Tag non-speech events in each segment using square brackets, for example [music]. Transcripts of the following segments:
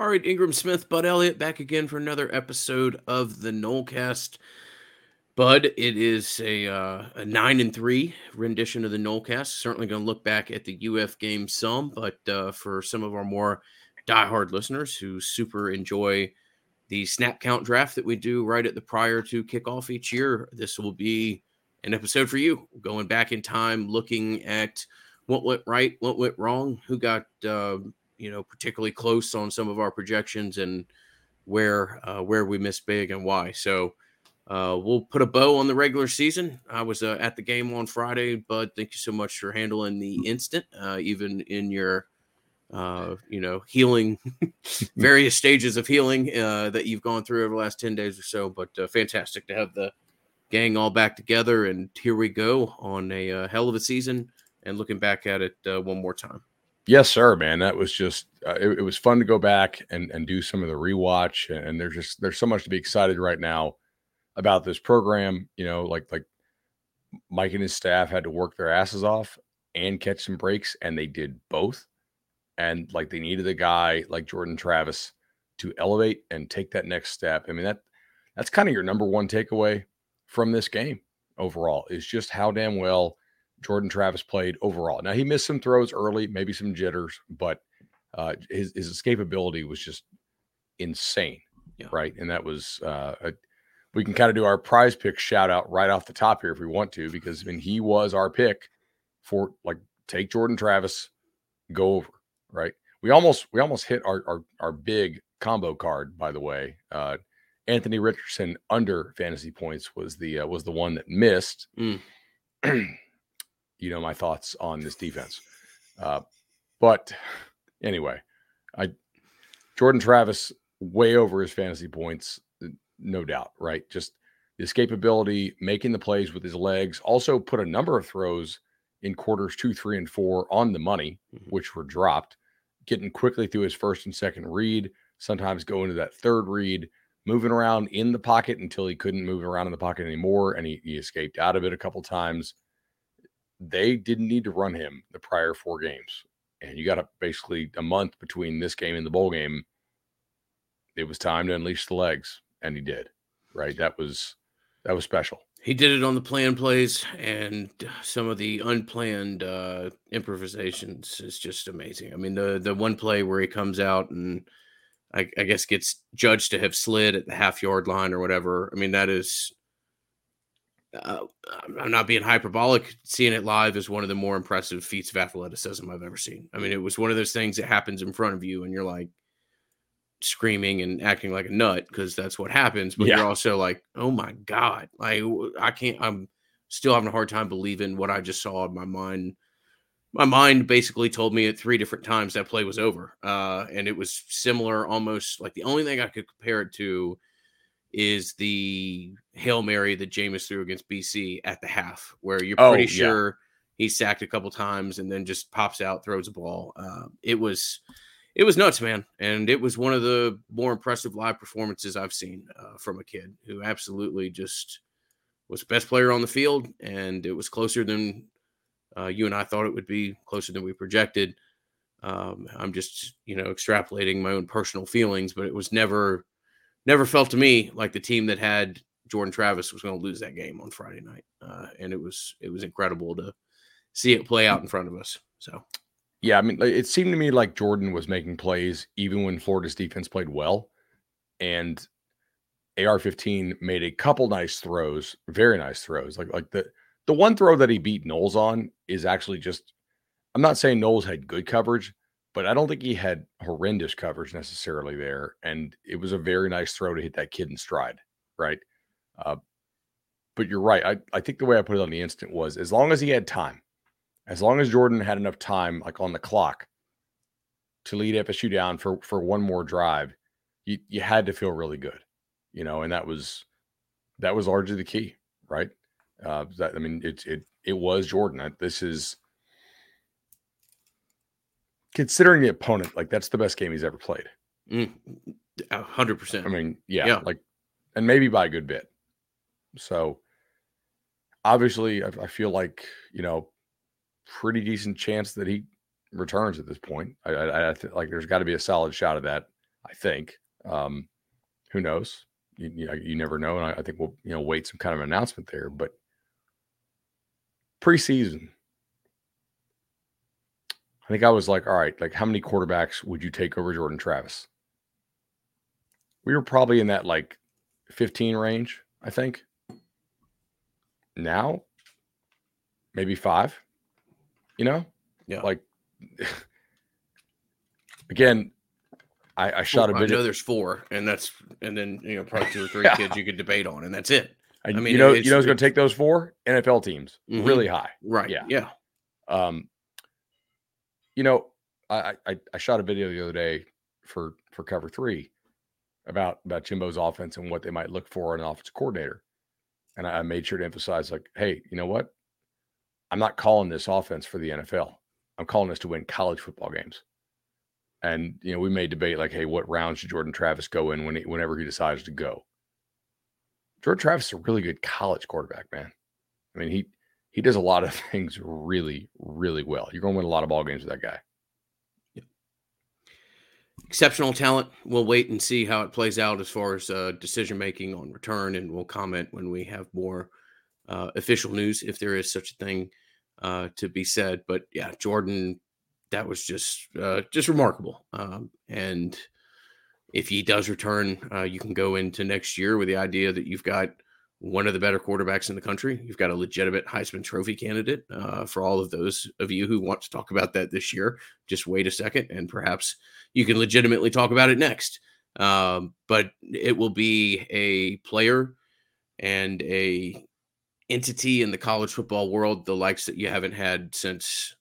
All right, Ingram Smith, Bud Elliott back again for another episode of the Nolecast. Bud, it is a, uh, a nine and three rendition of the Nolecast. Certainly going to look back at the UF game some, but uh, for some of our more diehard listeners who super enjoy the snap count draft that we do right at the prior to kickoff each year, this will be an episode for you. Going back in time, looking at what went right, what went wrong, who got uh, you know particularly close on some of our projections and where uh, where we missed big and why. So uh, we'll put a bow on the regular season. I was uh, at the game on Friday, Bud. Thank you so much for handling the instant, uh, even in your uh, you know healing, [laughs] various stages of healing uh, that you've gone through over the last ten days or so. But fantastic to have the gang all back together, and here we go on a hell of a season. And looking back at it one more time. Yes, sir, man. That was just uh, it, it, was fun to go back and and do some of the rewatch. And there's just there's so much to be excited right now about this program. You know, like like Mike and his staff had to work their asses off and catch some breaks, and they did both. And like they needed a guy like Jordan Travis to elevate and take that next step. I mean that that's kind of your number one takeaway from this game overall is just how damn well Jordan Travis played overall. Now he missed some throws early, maybe some jitters, but uh, his his escapability was just insane, yeah. right? And that was uh, a, we can kind of do our prize pick shout out right off the top here if we want to, because I mean he was our pick for like take Jordan Travis, go over, right? We almost we almost hit our our, our big combo card, by the way. Uh, Anthony Richardson under fantasy points was the uh, was the one that missed. Mm. [clears throat] you know my thoughts on this defense. Uh, but anyway, I Jordan Travis way over his fantasy points, no doubt, right? Just the escapability, making the plays with his legs, also put a number of throws in quarters two, three, and four on the money, mm-hmm. which were dropped, getting quickly through his first and second read, sometimes going to that third read, moving around in the pocket until he couldn't move around in the pocket anymore, and he, he escaped out of it a couple times they didn't need to run him the prior four games. And you got a, basically a month between this game and the bowl game. It was time to unleash the legs, and he did. Right, that was that was special. He did it on the planned plays, and some of the unplanned uh, improvisations is just amazing. I mean, the the one play where he comes out and I, I guess gets judged to have slid at the half yard line or whatever. I mean, that is uh, I'm not being hyperbolic. Seeing it live is one of the more impressive feats of athleticism I've ever seen. I mean, it was one of those things that happens in front of you, and you're like screaming and acting like a nut because that's what happens. But yeah. you're also like, oh my god, like I can't. I'm still having a hard time believing what I just saw in my mind. My mind basically told me at three different times that play was over, uh, and it was similar, almost like the only thing I could compare it to is the Hail Mary that Jameis threw against BC at the half, where you're pretty oh, sure yeah. he's sacked a couple times and then just pops out, throws a ball. Uh, it was it was nuts, man. And it was one of the more impressive live performances I've seen uh, from a kid who absolutely just was the best player on the field. And it was closer than uh, you and I thought it would be, closer than we projected. Um, I'm just, you know, extrapolating my own personal feelings, but it was never never felt to me like the team that had Jordan Travis was going to lose that game on Friday night, uh, and it was it was incredible to see it play out in front of us. So, yeah, I mean, it seemed to me like Jordan was making plays even when Florida's defense played well, and AR-15 made a couple nice throws, very nice throws. Like like the the one throw that he beat Knowles on is actually just. I'm not saying Knowles had good coverage, but I don't think he had horrendous coverage necessarily there. And it was a very nice throw to hit that kid in stride, right? Uh, but you're right. I, I think the way I put it on the instant was as long as he had time, as long as Jordan had enough time, like on the clock, to lead FSU down for for one more drive, you you had to feel really good, you know, and that was that was largely the key, right? Uh, that I mean, it it it was Jordan. This is considering the opponent, like that's the best game he's ever played. Mm, hundred mm, percent. I mean, yeah, yeah, like, and maybe by a good bit. So, obviously, I, I feel like you know, pretty decent chance that he returns at this point. I, I, I like there's got to be a solid shot of that. I think. Um, who knows? You, you, you never know, and I, I think we'll you know wait some kind of announcement there. But preseason, I think I was like, all right, like how many quarterbacks would you take over Jordan Travis? We were probably in that like 15 range, I think. Now, maybe five, you know? Yeah. Like, [laughs] again, I, I shot a video. I know there's four, and that's and then you know probably two or three [laughs] Yeah. kids you could debate on, and that's it. I, mean, you know, you know, who's going to take those four NFL teams Mhm. really high. Right. Yeah. Yeah. Um, you know, I, I I shot a video the other day for for Cover Three about about Jimbo's offense and what they might look for in an offensive coordinator, and I, I made sure to emphasize like, hey, you know what? I'm not calling this offense for the NFL. I'm calling this to win college football games. And you know, we may debate like, hey, what rounds should Jordan Travis go in when he, whenever he decides to go? Jordan Travis is a really good college quarterback, man. I mean, he he does a lot of [laughs] things really, really well. You're going to win a lot of ball games with that guy. Exceptional talent. We'll wait and see how it plays out as far as uh, decision making on return, and we'll comment when we have more uh, official news, if there is such a thing uh, to be said. But yeah, Jordan, that was just uh, just remarkable. Um, and if he does return, uh, you can go into next year with the idea that you've got one of the better quarterbacks in the country. You've got a legitimate Heisman Trophy candidate. Uh, for all of those of you who want to talk about that this year, just wait a second, and perhaps you can legitimately talk about it next. Um, but it will be a player and a entity in the college football world, the likes that you haven't had since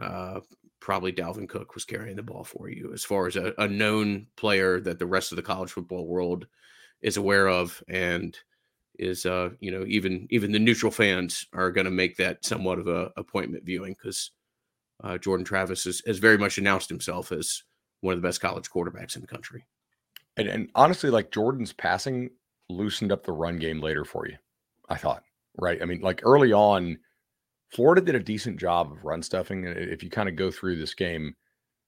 uh, probably Dalvin Cook was carrying the ball for you, as far as a, a known player that the rest of the college football world is aware of and is uh you know even even the neutral fans are going to make that somewhat of a appointment viewing because uh, Jordan Travis has, has very much announced himself as one of the best college quarterbacks in the country. And, and honestly, like Jordan's passing loosened up the run game later for you. I thought, right? I mean, like early on, Florida did a decent job of run stuffing. If you kind of go through this game,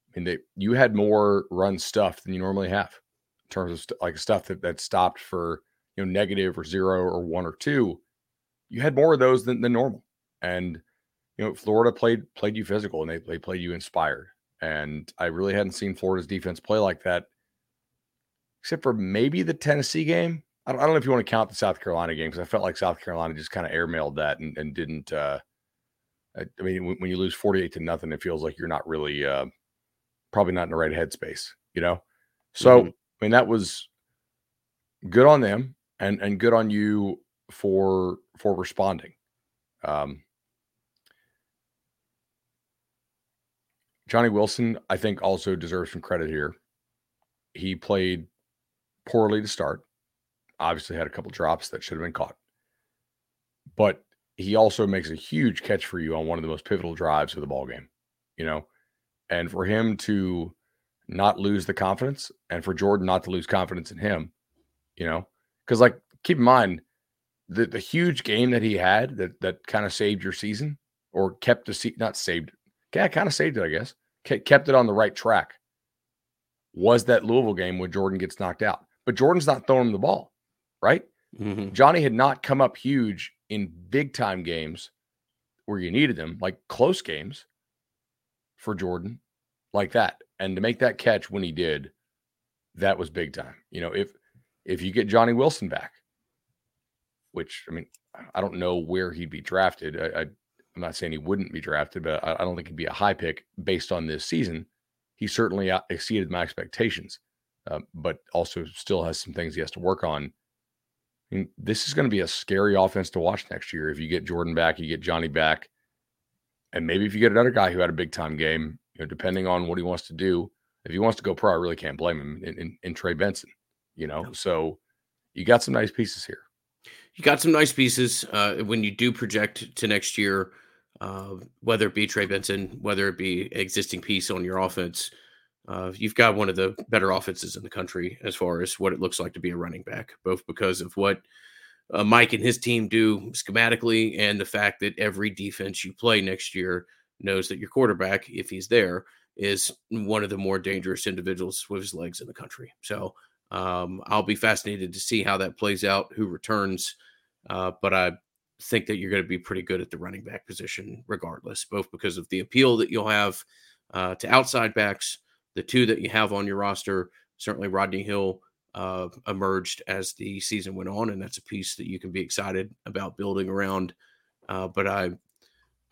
I mean, they you had more run stuff than you normally have in terms of st- like stuff that that stopped for you know negative or zero or one or two. You had more of those than, than normal, and you know Florida played played you physical and they they played you inspired. And I really hadn't seen Florida's defense play like that except for maybe the Tennessee game. I don't, I don't know if you want to count the South Carolina game because I felt like South Carolina just kind of airmailed that and, and didn't. Uh, I, I mean, when, when you lose 48 to nothing, it feels like you're not really, uh, probably not in the right headspace, you know? So, Mhm. I mean, that was good on them and, and good on you for, for responding. Um, Johnny Wilson, I think, also deserves some credit here. He played poorly to start. Obviously, had a couple drops that should have been caught. But he also makes a huge catch for you on one of the most pivotal drives of the ball game, you know. And for him to not lose the confidence, and for Jordan not to lose confidence in him, you know, because like keep in mind the the huge game that he had that that kind of saved your season or kept the seat not saved, yeah, kind of saved it, I guess, Ke- kept it on the right track. Was that Louisville game when Jordan gets knocked out? But Jordan's not throwing him the ball, right? Mhm. Johnny had not come up huge in big time games where you needed them, like close games for Jordan, like that. And to make that catch when he did, that was big time. You know, if if you get Johnny Wilson back, which I mean, I don't know where he'd be drafted. I, I'm not saying he wouldn't be drafted, but I, I don't think he'd be a high pick based on this season. He certainly exceeded my expectations, uh, but also still has some things he has to work on. I mean, this is going to be a scary offense to watch next year. If you get Jordan back, you get Johnny back, and maybe if you get another guy who had a big time game, you know, depending on what he wants to do. If he wants to go pro, I really can't blame him. In, in, in Trey Benson, you know, so you got some nice pieces here. You got some nice pieces uh, when you do project to next year, uh, whether it be Trey Benson, whether it be existing piece on your offense. Uh, you've got one of the better offenses in the country as far as what it looks like to be a running back, both because of what uh, Mike and his team do schematically and the fact that every defense you play next year knows that your quarterback, if he's there, is one of the more dangerous individuals with his legs in the country. So um, I'll be fascinated to see how that plays out, who returns. Uh, but I think that you're going to be pretty good at the running back position regardless, both because of the appeal that you'll have uh, to outside backs, the two that you have on your roster. Certainly, Rodney Hill uh, emerged as the season went on, and that's a piece that you can be excited about building around. Uh, but I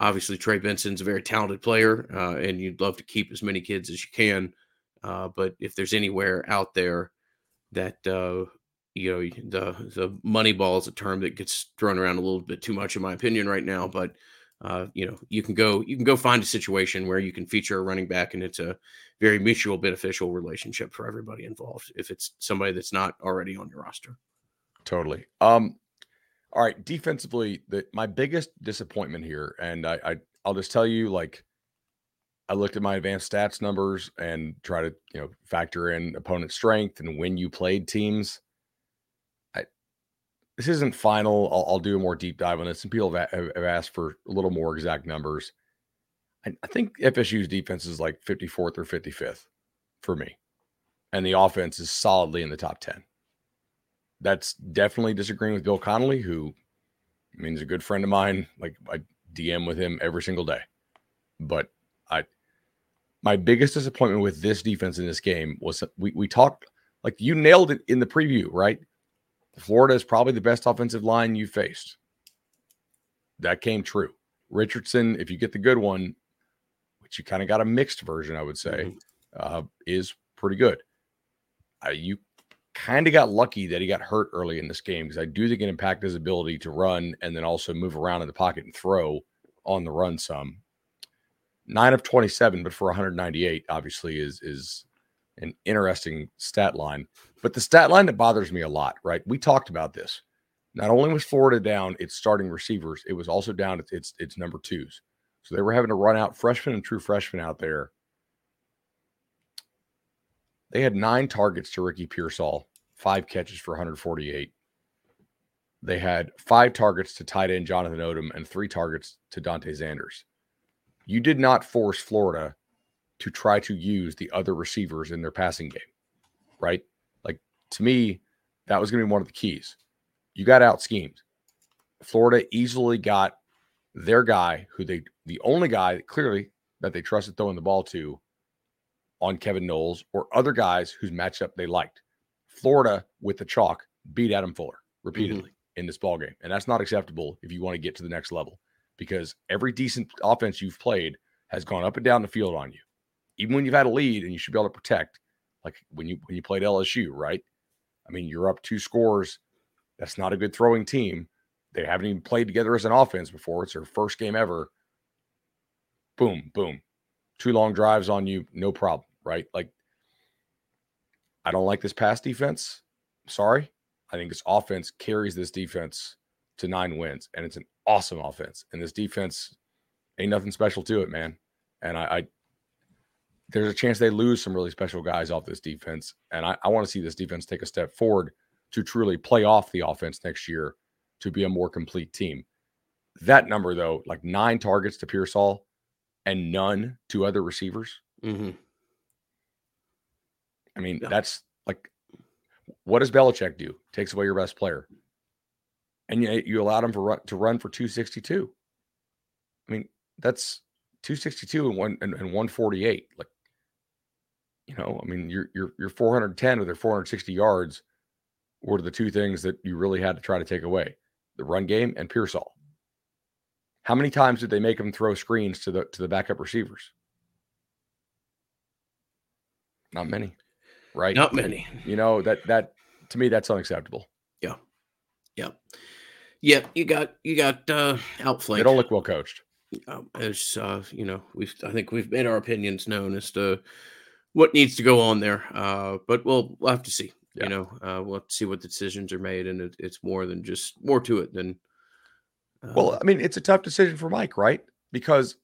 obviously Trey Benson's a very talented player, uh, and you'd love to keep as many kids as you can. Uh, but if there's anywhere out there that uh, you know the the money ball is a term that gets thrown around a little bit too much in my opinion right now but uh, you know you can go you can go find a situation where you can feature a running back and it's a very mutual beneficial relationship for everybody involved if it's somebody that's not already on your roster. Totally. Um all right defensively the my biggest disappointment here and i, I i'll just tell you like i looked at my advanced stats numbers and try to you know factor in opponent strength and when you played teams I this isn't final. I'll, I'll, do a more deep dive on this. And people have, have asked for a little more exact numbers. I, I, think FSU's defense is like 54th or 55th for me. And the offense is solidly in the top 10. That's definitely disagreeing with Bill Connelly, who I mean, is a good friend of mine. Like I DM with him every single day. But I, my biggest disappointment with this defense in this game was we, we talked like you nailed it in the preview, right? Florida is probably the best offensive line you faced. That came true. Richardson, if you get the good one, which you kind of got a mixed version, I would say, mm-hmm. uh, is pretty good. Uh, you kind of got lucky that he got hurt early in this game because I do think it impacted his ability to run and then also move around in the pocket and throw on the run some. Nine of 27, but for 198, obviously, is is an interesting stat line. But the stat line that bothers me a lot, right? We talked about this. Not only was Florida down its starting receivers, it was also down its its, its number twos. So they were having to run out freshmen and true freshmen out there. They had nine targets to Ricky Pearsall, five catches for 148. They had five targets to tight end Jonathan Odom and three targets to Dante Zanders. You did not force Florida to try to use the other receivers in their passing game, right? Like to me, that was going to be one of the keys. You got out schemed. Florida easily got their guy, who they, the only guy clearly that they trusted throwing the ball to on Kevin Knowles or other guys whose matchup they liked. Florida with the chalk beat Adam Fuller repeatedly mm-hmm. in this ball game, and that's not acceptable if you want to get to the next level because every decent offense you've played has gone up and down the field on you even when you've had a lead and you should be able to protect, like when you when you played LSU, right? I mean, you're up two scores. That's not a good throwing team. They haven't even played together as an offense before. It's their first game ever. Boom, boom. Two long drives on you, no problem, right? Like, I don't like this pass defense. Sorry. I think this offense carries this defense to nine wins, and it's an awesome offense. And this defense ain't nothing special to it, man. And I, I there's a chance they lose some really special guys off this defense. And I, I want to see this defense take a step forward to truly play off the offense next year to be a more complete team. That number, though, like nine targets to Pearsall and none to other receivers. Mm-hmm. I mean, yeah. that's like, what does Belichick do? Takes away your best player, and you you allowed him for run, to run for 262. I mean, that's 262 and one and, and 148. Like you know, I mean, you're you're you're 410 with their 460 yards were the two things that you really had to try to take away: the run game and Pearsall. How many times did they make them throw screens to the to the backup receivers? Not many, right? Not many. You know that that to me that's unacceptable. Yeah, yeah. You got you got uh outflanked. They don't look well coached. Um, as uh, you know, we've I think we've made our opinions known as to what needs to go on there. Uh, but we'll, we'll have to see. Yeah. You know, uh, we'll see what decisions are made, and it, it's more than just more to it than. Uh, well, I mean, it's a tough decision for Mike, right? Because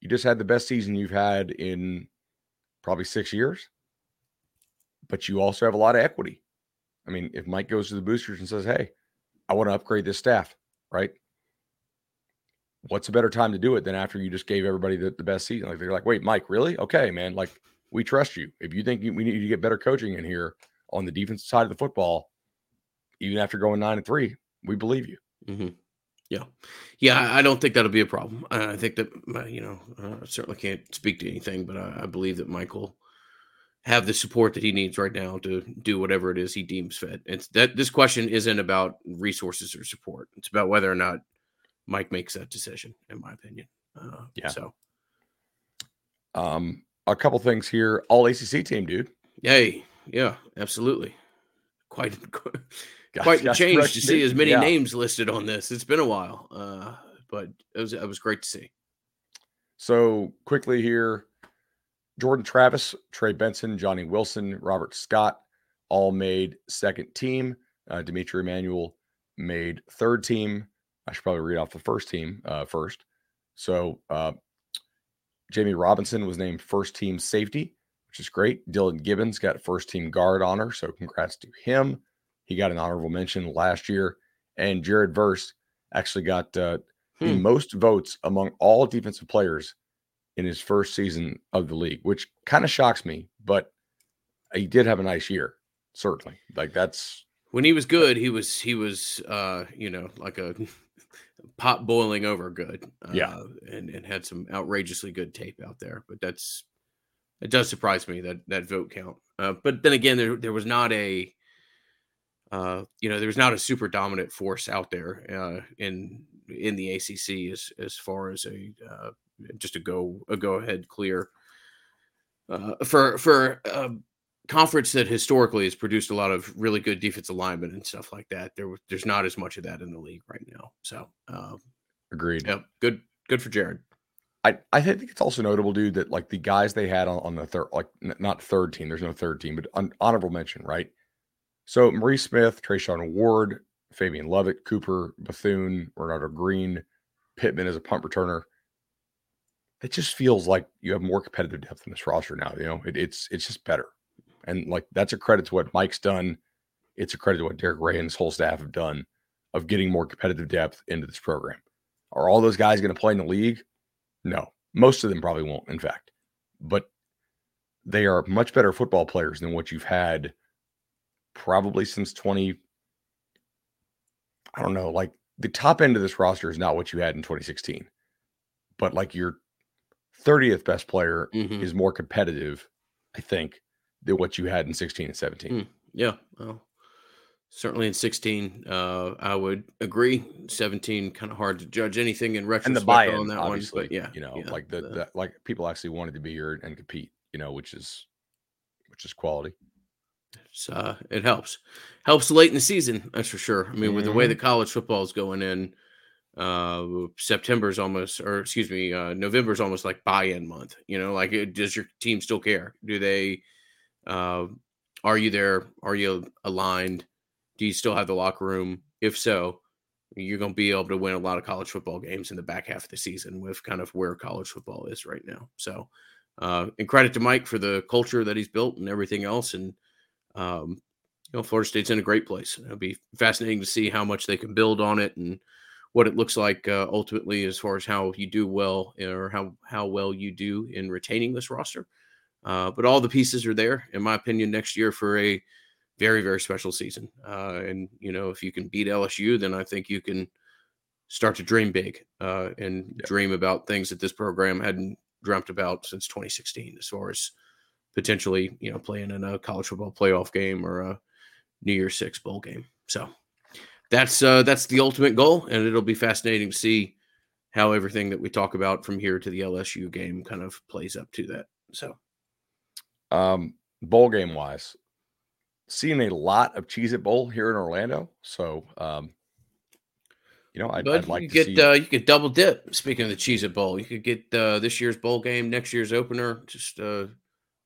you just had the best season you've had in probably six years, but you also have a lot of equity. I mean, if Mike goes to the boosters and says, "Hey, I want to upgrade this staff," right? what's a better time to do it than after you just gave everybody the, the best season? Like they're like, wait, Mike, really? Okay, man. Like we trust you. If you think we need to get better coaching in here on the defensive side of the football, even after going nine and three, we believe you. Mm-hmm. Yeah, yeah. I don't think that'll be a problem. I think that uh, you know, I certainly can't speak to anything, but I believe that Michael have the support that he needs right now to do whatever it is he deems fit. It's that this question isn't about resources or support. It's about whether or not Mike makes that decision, in my opinion. Uh, yeah. So, um, a couple things here. All ACC team, dude. Yay! Yeah, absolutely. Quite, [laughs] quite a change to see as many yeah. names listed on this. It's been a while, uh, but it was it was great to see. So quickly here, Jordan Travis, Trey Benson, Johnny Wilson, Robert Scott all made second team. Uh, D'Mitri Emmanuel made third team. I should probably read off the first team uh, first. So uh, Jammie Robinson was named first team safety, which is great. Dillan Gibbons got first team guard honor. So congrats to him. He got an honorable mention last year. And Jared Verse actually got uh, hmm. the most votes among all defensive players in his first season of the league, which kind of shocks me, but he did have a nice year, certainly. Like that's when he was good, he was he was uh, you know, like a [laughs] pot boiling over good. Uh, yeah. And and had some outrageously good tape out there. But that's it does surprise me that that vote count. Uh, but then again, there there was not a uh, you know, there was not a super dominant force out there uh, in in the ACC as as far as a uh, just a go a go ahead clear uh, for for a conference that historically has produced a lot of really good defensive alignment and stuff like that. There there's not as much of that in the league right now. So um, agreed. Yeah, good good for Jared. I, I think it's also notable, dude, that like the guys they had on, on the third, like n- not third team, there's no third team, but un- honorable mention, right? So Maurice Smith, Treshaun Ward, Fabian Lovett, Cooper Bethune, Renardo Green, Pittman as a punt returner it just feels like you have more competitive depth in this roster now. You know, it, it's it's just better, and like that's a credit to what Mike's done. It's a credit to what Darrick Yray and his whole staff have done of getting more competitive depth into this program. Are all those guys going to play in the league? No, most of them probably won't. In fact, but they are much better football players than what you've had probably since 20 I don't know, like the top end of this roster is not what you had in 2016. But like your 30th best player mm-hmm. is more competitive, I think, than what you had in 16 and 17. Mm, yeah. Well, certainly in 16, uh, I would agree. 17, kind of hard to judge anything in retrospect and the buy on that obviously, one. But yeah, you know, yeah, like the, the, the, like people actually wanted to be here and compete, you know, which is which is quality. It's, uh, it helps helps late in the season. That's for sure. I mean, mm-hmm. with the way the mm-hmm. college football is going in, uh september's almost or excuse me uh november's almost like buy-in month you know like does your team still care? Do they uh are you there? Are you aligned? Do you still have the locker room? If so you're going to be able to win a lot of college football games in the back half of the season with kind of where college football is right now. So uh and credit to mike for the culture that he's built and everything else and um you know florida state's in a great place. It'll be fascinating to see how much they can build on it and what it looks like uh, ultimately as far as how you do well or how how well you do in retaining this roster. Uh, but all the pieces are there, in my opinion, next year for a very very special season. Uh, and you know, if you can beat LSU, then I think you can start to dream big uh, and yeah. dream about things that this program hadn't dreamt about since 2016, as far as potentially you know playing in a college football playoff game or a New Year's Six bowl game. So that's uh, that's the ultimate goal, and it'll be fascinating to see how everything that we talk about from here to the LSU game kind of plays up to that. So, um, bowl game wise, seeing a lot of Cheez It Bowl here in Orlando. So, um, you know, I'd, I'd like you to get see... uh, you could double dip. Speaking of the Cheez It Bowl, you could get uh, this year's bowl game, next year's opener. Just uh,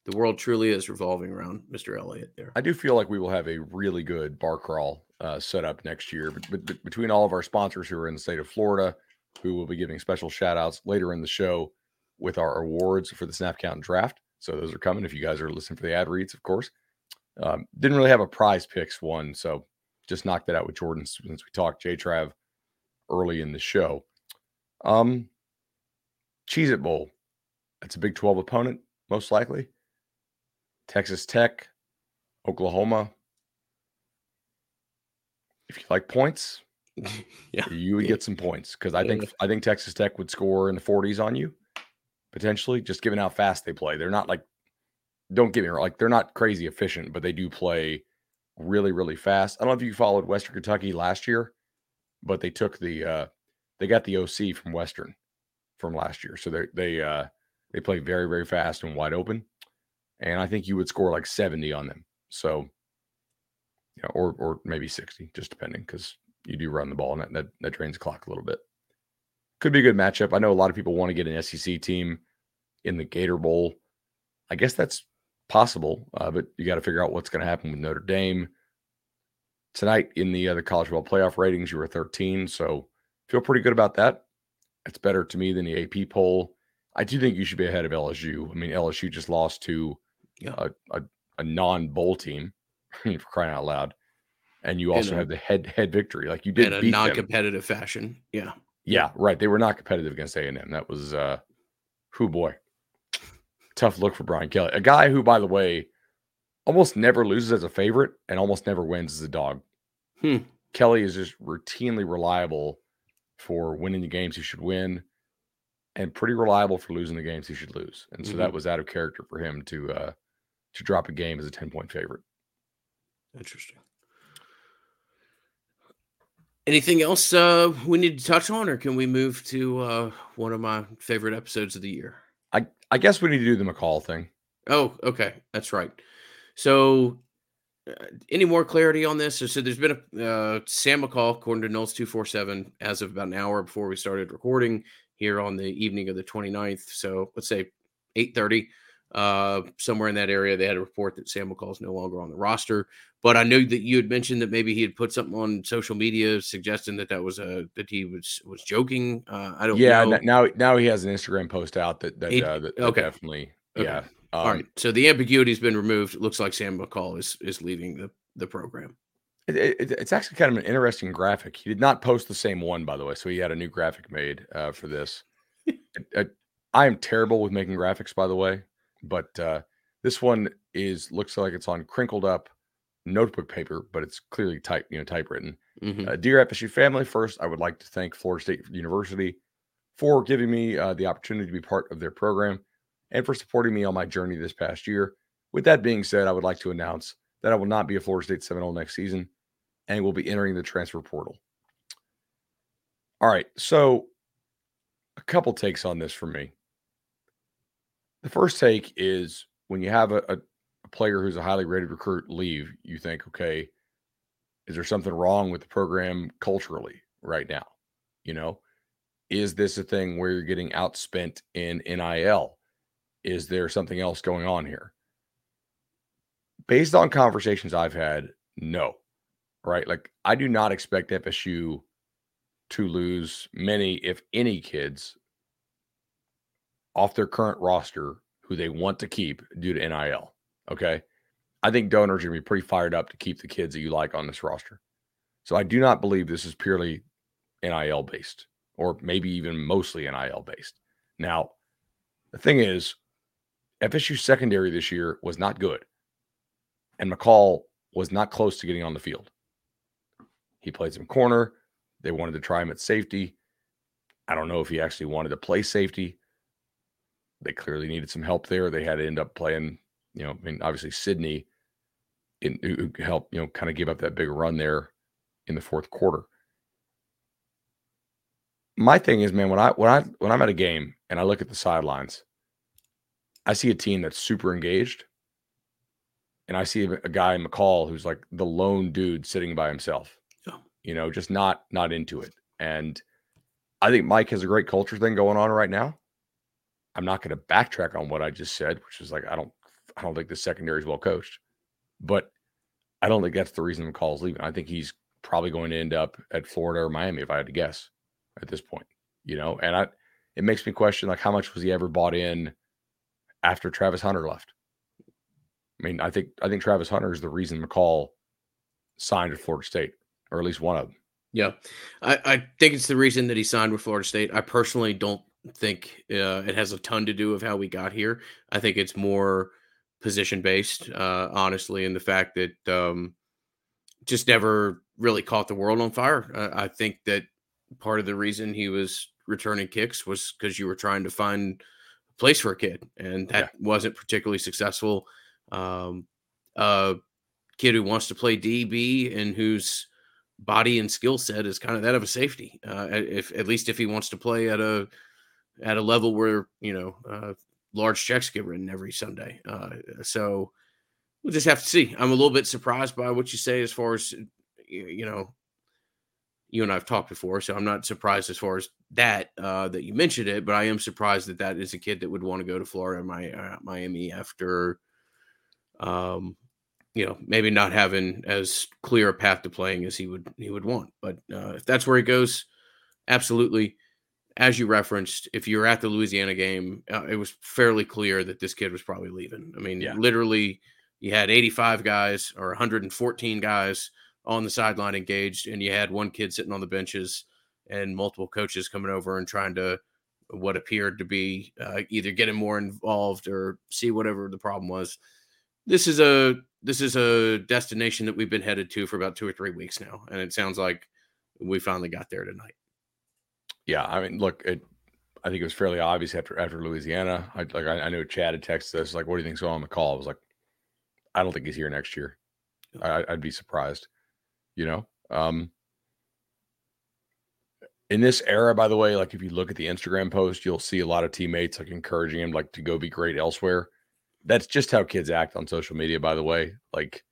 the world truly is revolving around Mr. Elliott. There, I do feel like we will have a really good bar crawl uh, set up next year. But, but, between all of our sponsors who are in the state of Florida, who will be giving special shout outs later in the show with our awards for the Snap Count and Draft. So those are coming if you guys are listening for the ad reads, of course. Um, didn't really have a prize picks one, so just knocked that out with Jordan since we talked J Trav early in the show. Um, It Bowl. That's a Big 12 opponent, most likely. Texas Tech, Oklahoma. If you like points, [laughs] yeah, you would get some points because I think I think Texas Tech would score in the 40s on you, potentially, just given how fast they play. They're not like, don't get me wrong, like they're not crazy efficient, but they do play really, really fast. I don't know if you followed Western Kentucky last year, but they took the uh they got the OC from Western from last year. So they they uh they play very, very fast and wide open. And I think you would score like 70 on them. So yeah, or or maybe 60, just depending, because you do run the ball and that, that that drains the clock a little bit. Could be a good matchup. I know a lot of people want to get an SEC team in the Gator Bowl. I guess that's possible, uh, but you got to figure out what's going to happen with Notre Dame tonight in the other college football playoff ratings. You were 13, so feel pretty good about that. It's better to me than the AP poll. I do think you should be ahead of LSU. I mean, LSU just lost to Yeah. a, a, a non-bowl team [laughs] for crying out loud, and you also a- have the head head victory. Like you did in a beat non-competitive fashion. Yeah. Yeah, right. They were not competitive against A and M. That was uh, who boy, tough look for Brian Kelly, a guy who, by the way, almost never loses as a favorite and almost never wins as a dog. Hmm. Kelly is just routinely reliable for winning the games he should win, and pretty reliable for losing the games he should lose. And so that was out of character for him to uh, to drop a game as a ten point favorite. Interesting. Anything else uh, we need to touch on, or can we move to uh, one of my favorite episodes of the year? I I guess we need to do the McCall thing. Oh, okay, that's right. So, uh, any more clarity on this? So, so there's been a uh, Sam McCall, according to Noles two four seven, as of about an hour before we started recording here on the evening of the 29th. So let's say eight thirty, uh, somewhere in that area, they had a report that Sam McCall is no longer on the roster. But I knew that you had mentioned that maybe he had put something on social media suggesting that that was a that he was was joking. Uh, I don't. Yeah, know. now now he has an Instagram post out that that, He- uh, that, that definitely Okay. yeah. All um, right. So the ambiguity's been removed. It looks like Sam McCall is is leaving the the program. It, it, it's actually kind of an interesting graphic. He did not post the same one, by the way. So he had a new graphic made uh, for this. [laughs] It- I am terrible with making graphics, by the way, but uh, this one is looks like it's on crinkled up notebook paper, but it's clearly type you know typewritten. Mhm. Uh, dear FSU family, first I would like to thank Florida State University for giving me uh, the opportunity to be part of their program and for supporting me on my journey this past year. With that being said, I would like to announce that I will not be a Florida State Seminole next season and will be entering the transfer portal. All right, so a couple takes on this from me. The first take is when you have a, a, player who's a highly rated recruit leave, you think, okay, is there something wrong with the program culturally right now? You know, is this a thing where you're getting outspent in NIL? Is there something else going on here? Based on conversations I've had, no. Right? Like I do not expect FSU to lose many, if any, kids off their current roster who they want to keep due to NIL. Okay. I think donors are going to be pretty fired up to keep the kids that you like on this roster. So I do not believe this is purely NIL based or maybe even mostly NIL based. Now, the thing is, FSU secondary this year was not good. And McCall was not close to getting on the field. He played some corner. They wanted to try him at safety. I don't know if he actually wanted to play safety. They clearly needed some help there. They had to end up playing, you know, I mean, obviously Sydney in, who helped, you know, kind of give up that big run there in the fourth quarter. My thing is, man, when I when I when I'm at a game and I look at the sidelines, I see a team that's super engaged, and I see a, guy McCall who's like the lone dude sitting by himself. You know, just not not into it. And I think Mike has a great culture thing going on right now. I'm not going to backtrack on what I just said, which is like I don't I don't think the secondary is well coached, but I don't think that's the reason McCall's leaving. I think he's probably going to end up at Florida or Miami if I had to guess at this point. You know, and I it makes me question like how much was he ever bought in after Travis Hunter left? I mean, I think I think Travis Hunter is the reason McCall signed at Florida State, or at least one of them. Yeah, I, I think it's the reason that he signed with Florida State. I personally don't think uh, it has a ton to do with how we got here. I think it's more position based, uh, honestly, in the fact that um, just never really caught the world on fire. Uh, I think that part of the reason he was returning kicks was because you were trying to find a place for a kid, and that yeah. wasn't particularly successful. Um, a kid who wants to play DB and whose body and skill set is kind of that of a safety. Uh, if at least if he wants to play at a at a level where you know uh, large checks get written every Sunday. Uh, so we'll just have to see. I'm a little bit surprised by what you say as far as you know. You and I've talked before, so I'm not surprised as far as that uh, that you mentioned it. But I am surprised that that is a kid that would want to go to Florida, my, uh, Miami after, um, you know, maybe not having as clear a path to playing as he would he would want. But uh, if that's where he goes, absolutely as you referenced, if you were at the Louisiana game, uh, it was fairly clear that this kid was probably leaving. I mean, yeah. literally, you had 85 guys or 114 guys on the sideline engaged, and you had one kid sitting on the benches and multiple coaches coming over and trying to what appeared to be uh, either getting more involved or see whatever the problem was. This is a this is a destination that we've been headed to for about two or three weeks now, and it sounds like we finally got there tonight yeah, I mean, look, it, I think it was fairly obvious after after Louisiana. I like I, I knew Chad had texted us like, "What do you think's going on the call?" I was like, "I don't think he's here next year. I, would be surprised." You know, um, in this era, by the way, like if you look at the Instagram post, you'll see a lot of teammates like encouraging him like to go be great elsewhere. That's just how kids act on social media. By the way, like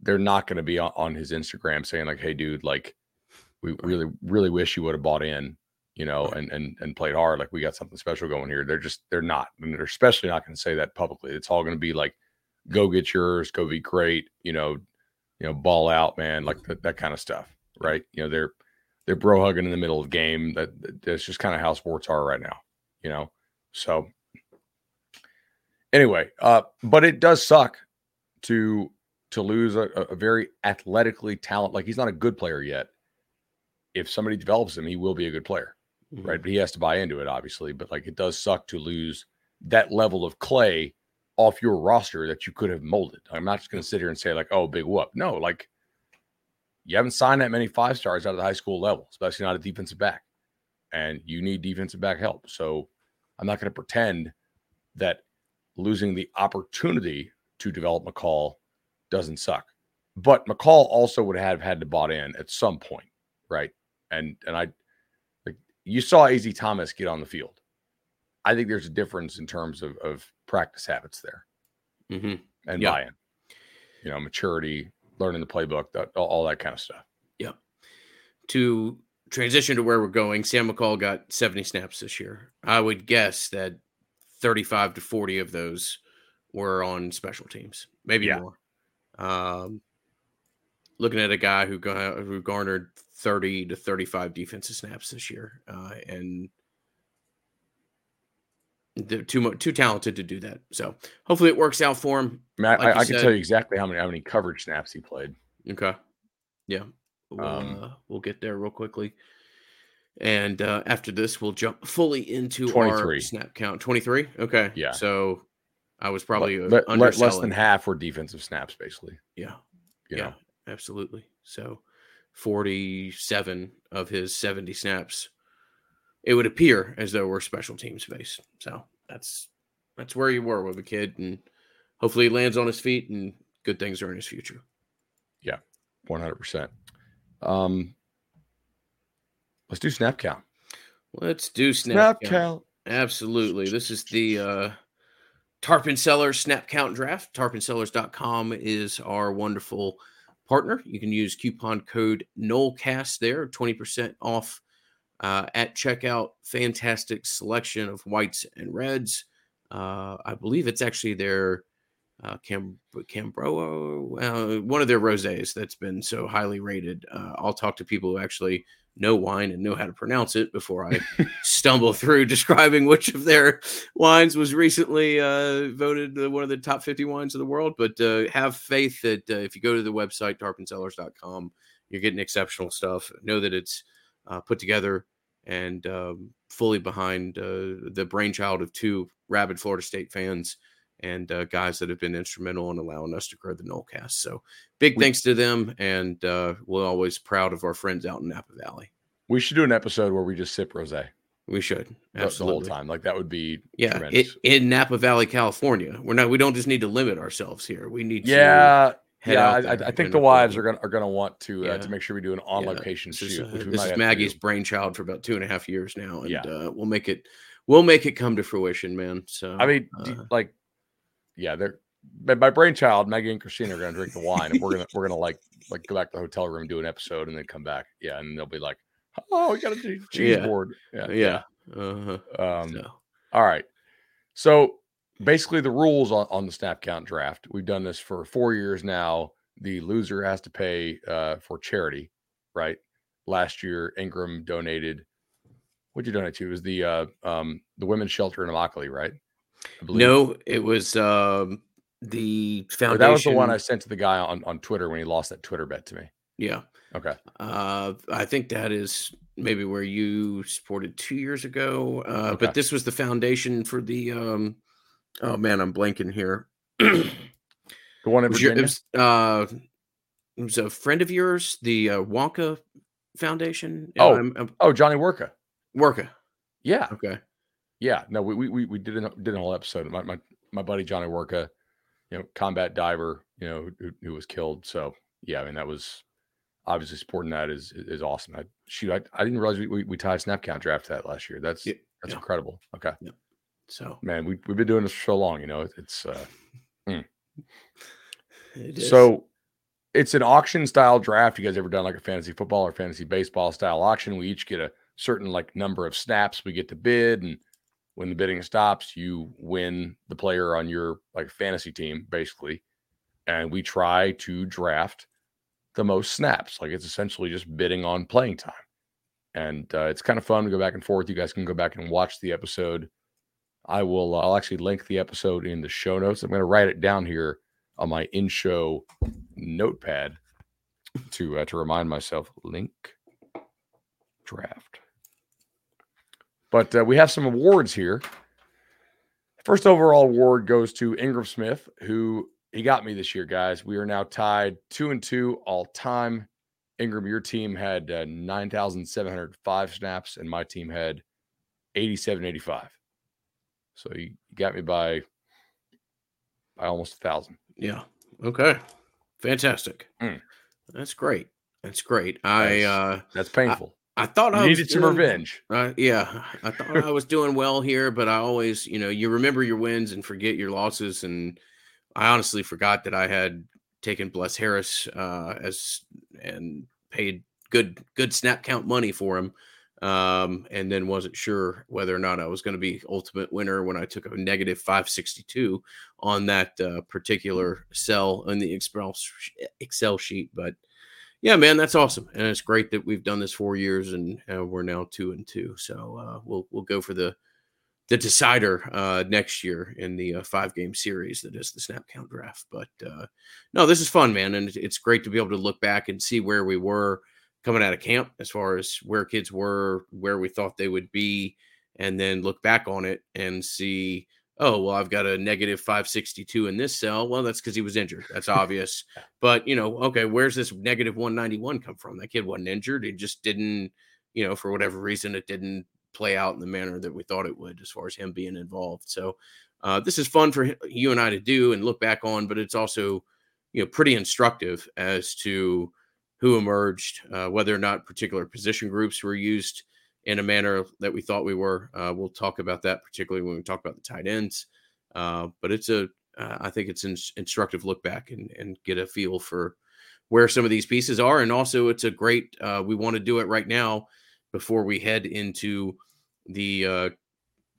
they're not going to be on, on his Instagram saying like, "Hey, dude, like." We really, really wish you would have bought in you know, and and and played hard. Like we got something special going here. They're just they're not, and they're especially not going to say that publicly. It's all going to be like, go get yours, go be great, you know, you know, ball out, man, like that, that kind of stuff, right? You know, they're they're bro hugging in the middle of the game. That that's just kind of how sports are right now, you know. So anyway, uh, but it does suck to to lose a, a very athletically talent. Like he's not a good player yet. If somebody develops him, he will be a good player mm-hmm. right? But he has to buy into it, obviously. But like it does suck to lose that level of clay off your roster that you could have molded. I'm not just going to sit here and say like, oh, big whoop. No, like you haven't signed that many five stars out of the high school level, especially not a defensive back, and you need defensive back help. So I'm not going to pretend that losing the opportunity to develop McCall doesn't suck. But McCall also would have had to bought in at some point, right? And and I you saw Az Thomas get on the field. I think there's a difference in terms of, of practice habits there mm-hmm. and buy-in. You know, maturity, learning the playbook, that, all, all that kind of stuff. Yeah. To transition to where we're going, Sam McCall got 70 snaps this year. I would guess that 35 to 40 of those were on special teams, maybe yeah. more. Um, looking at a guy who who garnered 30 to 35 defensive snaps this year, uh, and they're too too talented to do that. So hopefully it works out for him. I, like I, I can tell you exactly how many how many coverage snaps he played. Okay, yeah, we'll, um, uh, we'll get there real quickly. And uh, after this, we'll jump fully into 23. our snap count. Twenty three. Okay. Yeah. So I was probably le- le- less than half were defensive snaps, basically. Yeah. You yeah. Know? Absolutely. So 47 of his 70 snaps, it would appear as though we're special teams based. So that's that's where you were with a kid, and hopefully he lands on his feet and good things are in his future. Yeah, 100. percent Um, let's do snap count. Let's do snap, snap count. count. Absolutely. This is the uh, Tarpon Cellars snap count draft. Tarponcellars.com is our wonderful partner. You can use coupon code NOLECAST there, 20% off uh, at checkout. Fantastic selection of whites and reds. Uh, I believe it's actually their uh, Cam- Cambroa, uh, one of their rosés that's been so highly rated. Uh, I'll talk to people who actually know wine and know how to pronounce it before I [laughs] stumble through describing which of their wines was recently uh, voted one of the top 50 wines of the world. But uh, have faith that uh, if you go to the website, tarponcellars.com, you're getting exceptional stuff. Know that it's uh, put together and um, fully behind uh, the brainchild of two rabid Florida State fans and uh, guys that have been instrumental in allowing us to grow the Nolecast. So big we, thanks to them, and uh, we're always proud of our friends out in Napa Valley. We should do an episode where we just sip rosé. We should absolutely the whole time. Like that would be yeah. It, in Napa Valley, California, we're not. We don't just need to limit ourselves here. We need yeah. yeah, I, I, think the wives are gonna are gonna want to uh, yeah. uh, to make sure we do an on location yeah. shoot. This, uh, this is Maggie's brainchild for about two and a half years now, and yeah. uh, we'll make it we'll make it come to fruition, man. So I mean, uh, like, yeah, they're my brainchild. Maggie and Christina are gonna drink the wine, and we're gonna we're gonna like like go back to the hotel room, do an episode, and then come back. Yeah, and they'll be like, "Oh, we got a cheese yeah. board." Yeah, yeah. Uh-huh. Um, so. All right. So basically, the rules on, on the snap count draft. We've done this for four years now. The loser has to pay uh, for charity, right? Last year, Ingram donated. What'd you donate to? It was the uh, um, the women's shelter in Immokalee, right? No, it was um, the foundation. Or that was the one I sent to the guy on, on Twitter when he lost that Twitter bet to me. Yeah. Okay. Uh, I think that is maybe where you supported two years ago. Uh, okay. But this was the foundation for the. Um, oh man, I'm blanking here. [clears throat] the one in Virginia. It was, uh, it was a friend of yours, the uh, Wonka Foundation. Oh, I'm, I'm, oh, Johnny Worka. Worka. Yeah. Okay. Yeah. No, we we we did an, did a whole episode. My my my buddy Johnny Worka, you know, combat diver, you know, who, who was killed. So yeah, I mean that was obviously supporting that is is awesome. I shoot, I, I didn't realize we, we, we tied snap count draft that last year. That's yeah, that's yeah. incredible. Okay. Yeah. So man, we we've been doing this for so long, you know. It's uh mm. [laughs] it so it's an auction style draft. You guys ever done like a fantasy football or fantasy baseball style auction? We each get a certain like number of snaps we get to bid, and when the bidding stops, you win the player on your like fantasy team, basically. And we try to draft the most snaps. Like it's essentially just bidding on playing time. And uh, it's kind of fun to go back and forth. You guys can go back and watch the episode. I will, uh, I'll actually link the episode in the show notes. I'm going to write it down here on my in show notepad to, uh, to remind myself link draft. But uh, we have some awards here. First overall award goes to Ingram Smith, who he got me this year, guys. We are now tied two and two all time. Ingram, your team had uh, 9,705 snaps, and my team had 8785. So you got me by by almost a thousand. Yeah. Okay. Fantastic. Mm. That's great. That's great. I that's, uh that's painful. I, thought you I needed doing, some revenge. Uh, yeah, I thought I was doing well here, but I always, you know, you remember your wins and forget your losses, and I honestly forgot that I had taken Bless Harris uh, as and paid good good snap count money for him, um, and then wasn't sure whether or not I was going to be ultimate winner when I took a negative 562 on that uh, particular cell in the Excel Excel sheet. But yeah, man, that's awesome, and it's great that we've done this four years and uh, we're now two and two. So uh, we'll we'll go for the the decider uh, next year in the uh, five game series that is the snap count draft. But uh, no, this is fun, man, and it's great to be able to look back and see where we were coming out of camp as far as where kids were, where we thought they would be, and then look back on it and see. Oh well, I've got a negative 562 in this cell. Well, that's because he was injured. That's obvious. [laughs] but you know, okay, where's this negative 191 come from? That kid wasn't injured. He just didn't, you know, for whatever reason, it didn't play out in the manner that we thought it would as far as him being involved. So uh, this is fun for you and I to do and look back on, but it's also you know pretty instructive as to who emerged, uh, whether or not particular position groups were used in a manner that we thought we were. Uh, we'll talk about that particularly when we talk about the tight ends. Uh, but it's a, uh, I think it's an instructive look back and, and get a feel for where some of these pieces are. And also, it's a great. Uh, we want to do it right now before we head into the uh,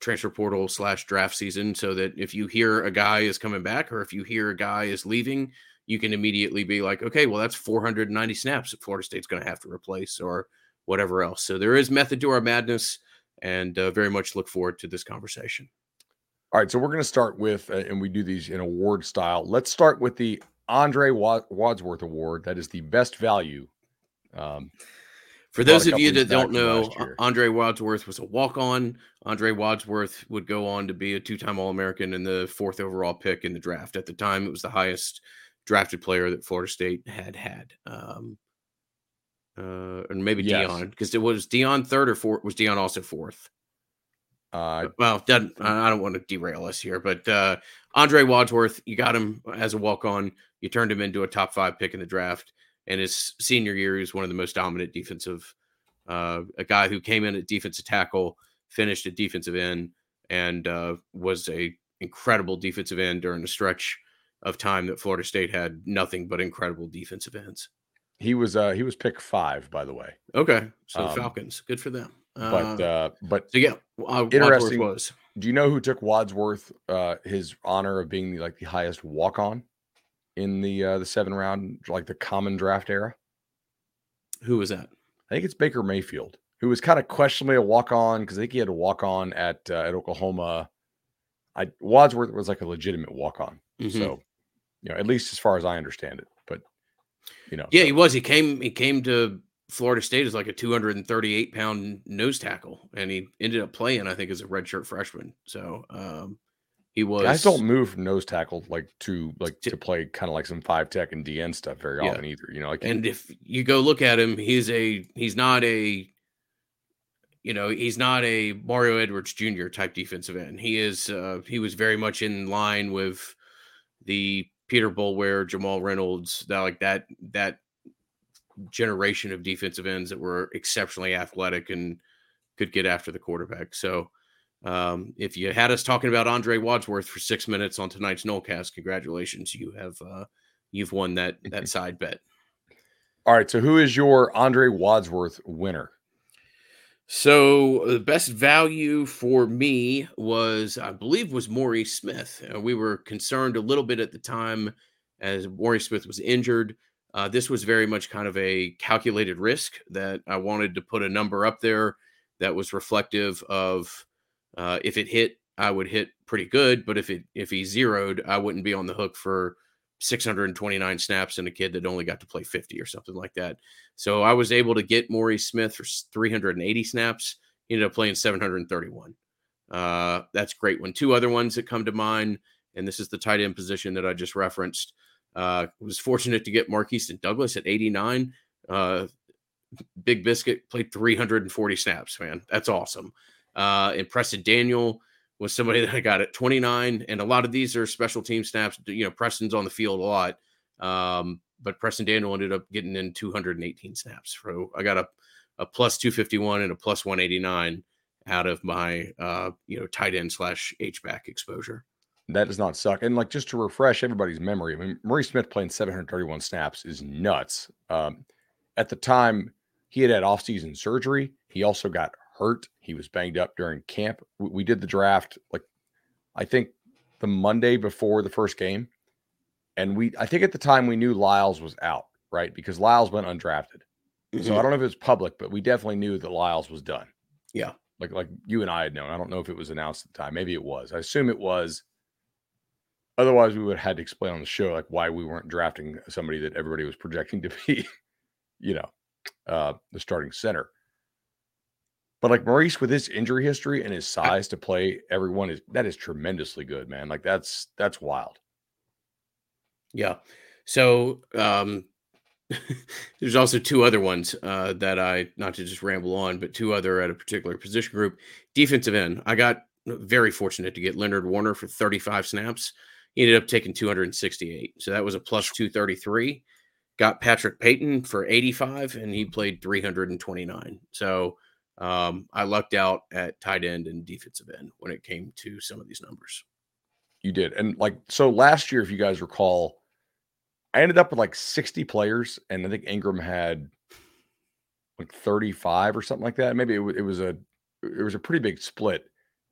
transfer portal slash draft season so that if you hear a guy is coming back or if you hear a guy is leaving, you can immediately be like, okay, well, that's 490 snaps that Florida State's going to have to replace or whatever else. So there is method to our madness and uh, very much look forward to this conversation. All right. So we're going to start with, uh, and we do these in award style. Let's start with the Andre Wadsworth Award. That is the best value Um, For those of you that don't know, Andre Wadsworth was a walk on. Andre Wadsworth would go on to be a two time All American and the fourth overall pick in the draft. At the time, it was the highest drafted player that Florida State had had. Um, uh, and maybe yes. Deion, because it was Dion third or fourth. Was Dion also fourth? Uh, well, doesn't, I don't want to derail us here, but uh, Andre Wadsworth, you got him as a walk on. You turned him into a top five pick in the draft. And his senior year, he was one of the most dominant defensive, uh, a guy who came in at defensive tackle, finished at defensive end, and uh, was a incredible defensive end during a stretch of time that Florida State had nothing but incredible defensive ends. He was uh he was pick five, by the way. Okay, so um, Falcons, good for them. But uh, uh but so yeah, uh, interesting was. Do you know who took Wadsworth uh his honor of being the, like the highest walk on in the uh the seven round like the common draft era? Who was that? I think it's Baker Mayfield, who was kind of questionably a walk on because I think he had a walk on at uh, at Oklahoma. I Wadsworth was like a legitimate walk on, mm-hmm. so you know at least as far as I understand it. You know, yeah, so. he was. He came. He came to Florida State as like a 238 pound nose tackle, and he ended up playing, I think, as a redshirt freshman. So um, he was. Guys don't move from nose tackle like to like to, to play kind of like some five tech and DN stuff very yeah. often either. You know, like and if you go look at him, he's a he's not a you know he's not a Mario Edwards Jr. type defensive end. He is uh, he was very much in line with the Peter Boulware, Jamal Reynolds, that like that that generation of defensive ends that were exceptionally athletic and could get after the quarterback. So um, if you had us talking about Andre Wadsworth for six minutes on tonight's Nolecast, congratulations, you have uh, you've won that that side bet. All right, so who is your Andre Wadsworth winner? So the best value for me was, I believe, was Maurice Smith. Uh, we were concerned a little bit at the time as Maurice Smith was injured. Uh, this was very much kind of a calculated risk that I wanted to put a number up there that was reflective of uh, if it hit, I would hit pretty good, but if it if he zeroed, I wouldn't be on the hook for 629 snaps and a kid that only got to play 50 or something like that. So I was able to get Maurice Smith for 380 snaps. He ended up playing 731. Uh, that's great one. Two other ones that come to mind, and this is the tight end position that I just referenced. Uh, was fortunate to get Markeston Douglas at 89. Uh, Big Biscuit played 340 snaps, man. That's awesome. Uh, and Preston Daniel was somebody [laughs] that I got at 29. And a lot of these are special team snaps. You know, Preston's on the field a lot. Um, but Preston Daniel ended up getting in 218 snaps. So I got a, a plus 251 and a plus 189 out of my, uh, you know, tight end slash H back exposure. That does not suck. And like just to refresh everybody's memory, I mean, Murray Smith playing 731 snaps is nuts. Um, at the time, he had had offseason surgery. He also got hurt. He was banged up during camp. We, we did the draft like I think the Monday before the first game, and we I think at the time we knew Lyles was out, right? Because Lyles went undrafted. Mm-hmm. So I don't know if it was public, but we definitely knew that Lyles was done. Yeah. Like like you and I had known. I don't know if it was announced at the time. Maybe it was. I assume it was. Otherwise, we would have had to explain on the show like why we weren't drafting somebody that everybody was projecting to be, [laughs] you know, uh, the starting center. But like Maurice with his injury history and his size to play everyone is that is tremendously good, man. Like that's that's wild. Yeah. So um [laughs] there's also two other ones uh that I not to just ramble on, but two other at a particular position group. Defensive end. I got very fortunate to get Leonard Warner for 35 snaps. He ended up taking 268. So that was a plus 233. Got Patrick Payton for 85 and he played 329. So um, I lucked out at tight end and defensive end when it came to some of these numbers. You did. And like, so last year, if you guys recall, I ended up with like 60 players, and I think Ingram had like 35 or something like that. Maybe it, it was a it was a pretty big split.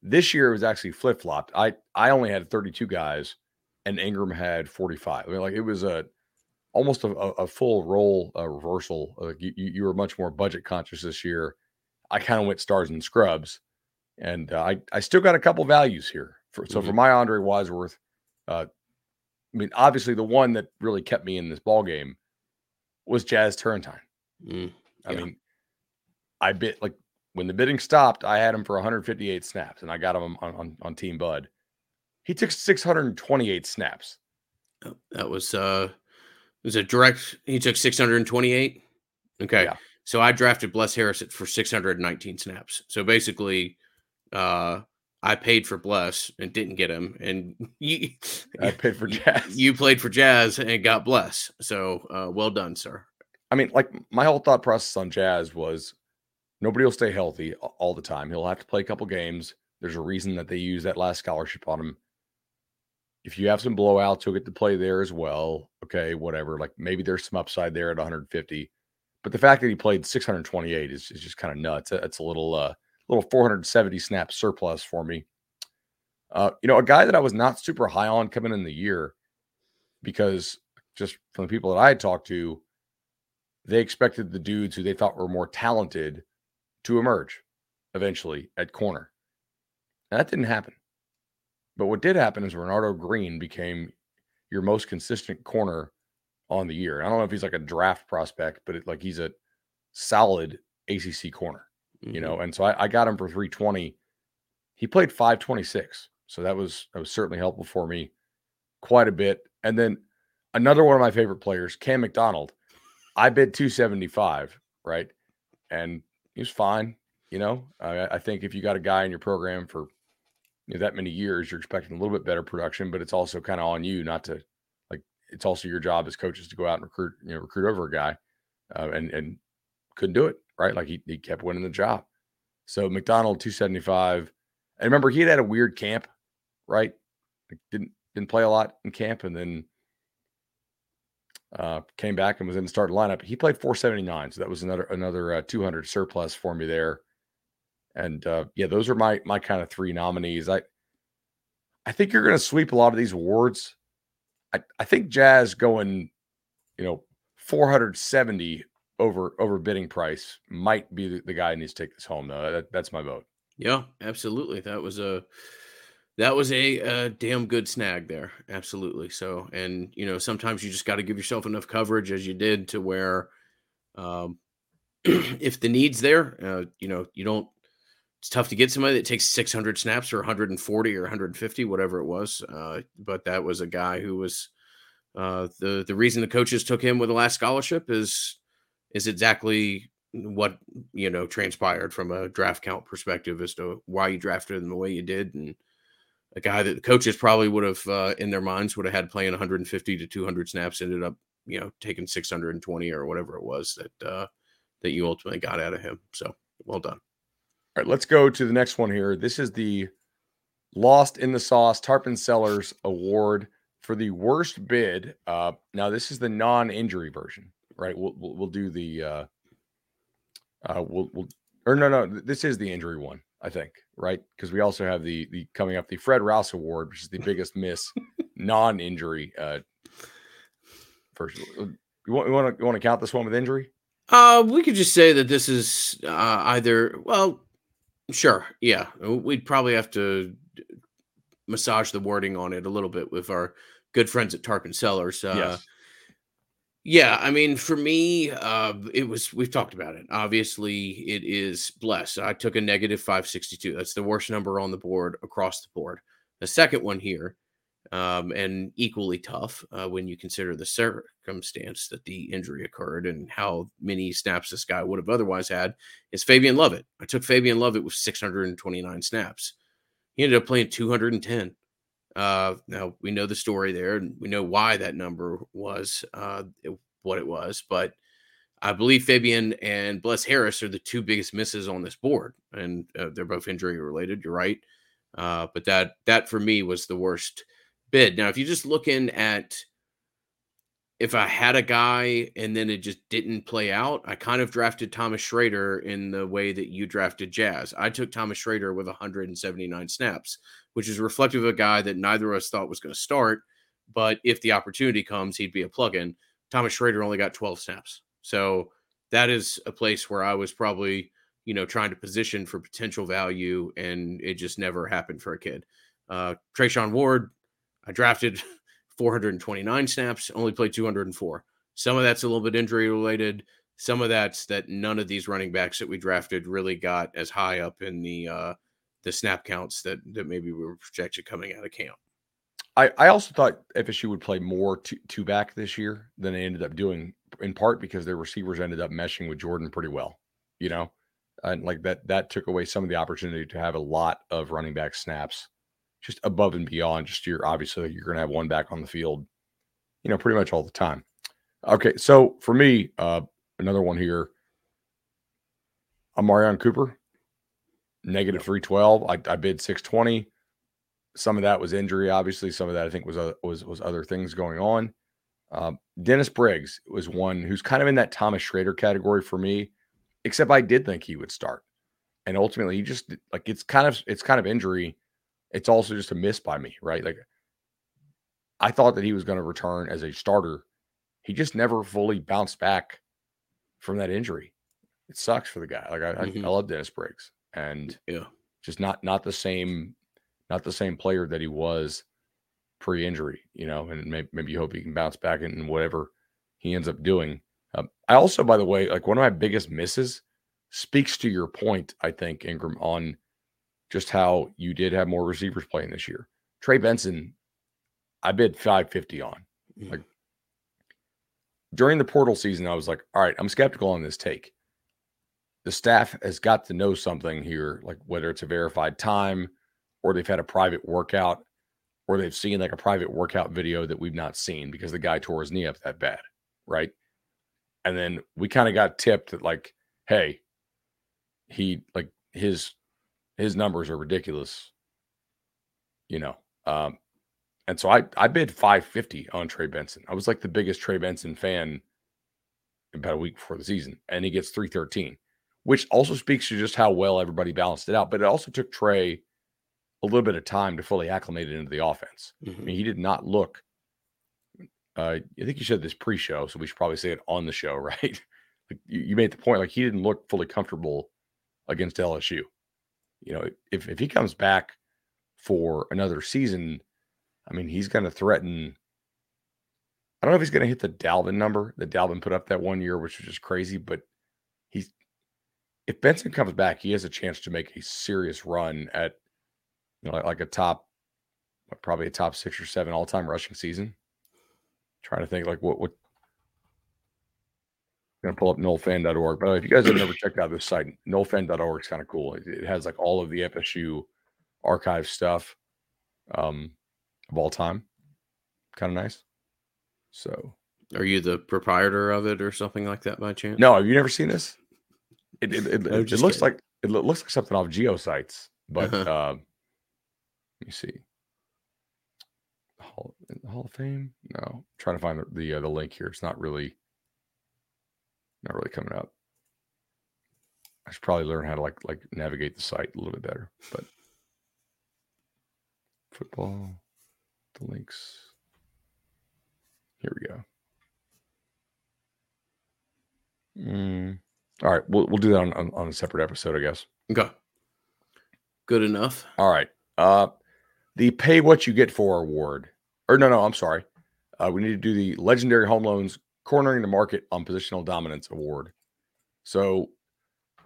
This year it was actually flip flopped. I I only had 32 guys, and Ingram had 45. I mean, like it was a almost a, a full role uh, reversal. You you were much more budget conscious this year, I kind of went stars and scrubs, and uh, I I still got a couple values here. For, so mm-hmm. for my Andre Wadsworth, uh, I mean, obviously the one that really kept me in this ball game was Jazz Turnetine. Mm, I mean, I bit like when the bidding stopped, I had him for 158 snaps, and I got him on, on, on Team Bud. He took 628 snaps. Oh, that was uh was a direct he took 628. Okay. Yeah. So I drafted Bless Harris for 619 snaps. So basically, uh I paid for Bless and didn't get him, and [laughs] you, I paid for Jazz. You played for Jazz and got Bless. So uh, well done, sir. I mean, like my whole thought process on Jazz was nobody will stay healthy all the time. He'll have to play a couple games. There's a reason that they use that last scholarship on him. If you have some blowouts, he'll get to play there as well. Okay, whatever. Like maybe there's some upside there at 150. But the fact that he played 628 is, is just kind of nuts. That's a little uh little 470 snap surplus for me. Uh, you know, a guy that I was not super high on coming in the year because just from the people that I talked to, they expected the dudes who they thought were more talented to emerge eventually at corner. And that didn't happen. But what did happen is Renardo Green became your most consistent corner on the year. I don't know if he's like a draft prospect, but it, like he's a solid ACC corner mm-hmm. you know. And so I, I got him for 320. He played 526. So that was that was certainly helpful for me quite a bit. And then another one of my favorite players, Cam McDonald. I bid 275, right? And he was fine. You know, I, I think if you got a guy in your program for you know, that many years, you're expecting a little bit better production, but it's also kind of on you not to. It's also your job as coaches to go out and recruit, you know, recruit over a guy, uh, and and couldn't do it right? Like he, he kept winning the job. So McDonald 275. And remember, he had had a weird camp, right? Like didn't didn't play a lot in camp and then uh, came back and was in the starting lineup. He played 479. So that was another another uh, 200 surplus for me there. And uh, yeah, those are my my kind of three nominees. I I think you're going to sweep a lot of these awards. I, I think Jazz going, you know, 470 over over bidding price might be the, the guy who needs to take this home though. That, that's my vote. Yeah, absolutely. That was a that was a, a damn good snag there. Absolutely. So, and you know, sometimes you just got to give yourself enough coverage as you did to where, um, [clears throat] if the need's there, uh, you know, you don't. It's tough to get somebody that takes 600 snaps or 140 or 150, whatever it was. Uh, but that was a guy who was uh, the the reason the coaches took him with the last scholarship is is exactly what you know transpired from a draft count perspective as to why you drafted him the way you did and a guy that the coaches probably would have uh, in their minds would have had playing 150 to 200 snaps ended up you know taking 620 or whatever it was that uh, that you ultimately got out of him so well done all right let's go to the next one here. This is the lost in the sauce Tarpon Cellars award for the worst bid. Uh, now this is the non-injury version right? We'll we'll, we'll do the uh, uh, we'll we'll or no no this is the injury one I think right? Because we also have the the coming up the Fred Rouse Award which is the biggest miss [laughs] non-injury uh first uh, you want you want to you want to count this one with injury? Uh we could just say that this is uh either well sure yeah we'd probably have to massage the wording on it a little bit with our good friends at Tarpon Cellars uh yes. Yeah, I mean, for me, uh, it was we've talked about it. Obviously, it is blessed. I took a negative 562. That's the worst number on the board across the board. The second one here, um, and equally tough uh, when you consider the circumstance that the injury occurred and how many snaps this guy would have otherwise had, is Fabian Lovett. I took Fabian Lovett with 629 snaps. He ended up playing 210. Uh, now we know the story there, and we know why that number was uh, what it was. But I believe Fabian and Bless Harris are the two biggest misses on this board, and uh, they're both injury related. You're right, uh, but that that for me was the worst bid. Now, if you're just looking at if I had a guy and then it just didn't play out, I kind of drafted Thomas Schrader in the way that you drafted Jazz. I took Thomas Schrader with 179 snaps, which is reflective of a guy that neither of us thought was going to start. But if the opportunity comes, he'd be a plug in. Thomas Schrader only got 12 snaps. So that is a place where I was probably, you know, trying to position for potential value, and it just never happened for a kid. Uh, Treshaun Ward, I drafted [laughs] 429 snaps, only played 204. Some of that's a little bit injury related. some of that's that none of these running backs that we drafted really got as high up in the uh, the snap counts that that maybe we were projected coming out of camp. I, I also thought FSU would play more two, two back this year than they ended up doing, in part because their receivers ended up meshing with Jordan pretty well, you know, and like that that took away some of the opportunity to have a lot of running back snaps, just above and beyond. Just you're obviously you're going to have one back on the field, you know, pretty much all the time. Okay, so for me, uh, another one here. Omarion Cooper, negative three twelve. I, I bid six twenty some of that was injury, obviously. Some of that I think was uh, was was other things going on. Um, Dennis Briggs was one who's kind of in that Thomas Schrader category for me, except I did think he would start, and ultimately he just like it's kind of it's kind of injury. It's also just a miss by me, right? Like I thought that he was going to return as a starter. He just never fully bounced back from that injury. It sucks for the guy. Like I, mm-hmm. I, I love Dennis Briggs, and yeah, just not not the same not the same player that he was pre-injury, you know, and maybe, maybe you hope he can bounce back in whatever he ends up doing. Um, I also, by the way, like one of my biggest misses speaks to your point, I think, Ingram, on just how you did have more receivers playing this year. Trey Benson, I bid 550 on. Mm. Like during the portal season, I was like, all right, I'm skeptical on this take. The staff has got to know something here, like whether it's a verified time, or they've had a private workout or they've seen like a private workout video that we've not seen because the guy tore his knee up that bad, right? And then we kind of got tipped that like, hey, he like his his numbers are ridiculous, you know. Um, and so I I bid 550 on Trey Benson. I was like the biggest Trey Benson fan about a week before the season, and he gets 313, which also speaks to just how well everybody balanced it out. But it also took Trey a little bit of time to fully acclimate it into the offense. Mm-hmm. I mean, he did not look. Uh, I think you said this pre-show, so we should probably say it on the show, [laughs] right? like you, you made the point, like he didn't look fully comfortable against LSU. You know, if if he comes back for another season, I mean, he's going to threaten. I don't know if he's going to hit the Dalvin number that Dalvin put up that one year, which was just crazy. But he's if Benson comes back, he has a chance to make a serious run at you know, like, a top, probably a top six or seven all time rushing season. trying to think like what what. I'm gonna pull up nolefan.org. But if you guys have never checked out this site, nolefan.org is kind of cool. It, it, has like all of the FSU archive stuff um, of all time. Kind of nice. So, are you the proprietor of it or something like that by chance? No, have you never seen this? It it, it, it looks kidding. like it looks like something off GeoCities, but uh-huh. uh, let me see. Hall, Hall of Fame? No, I'm trying to find the the, uh, the link here. It's not really not really coming up. I should probably learn how to like like navigate the site a little bit better. But football, the links. Here we go. Mm. All right, we'll we'll do that on, on, on a separate episode, I guess. Okay. Good enough. All right. Uh the pay what you get for award. Or no, no, I'm sorry. Uh, we need to do the legendary home loans cornering the market on positional dominance award. So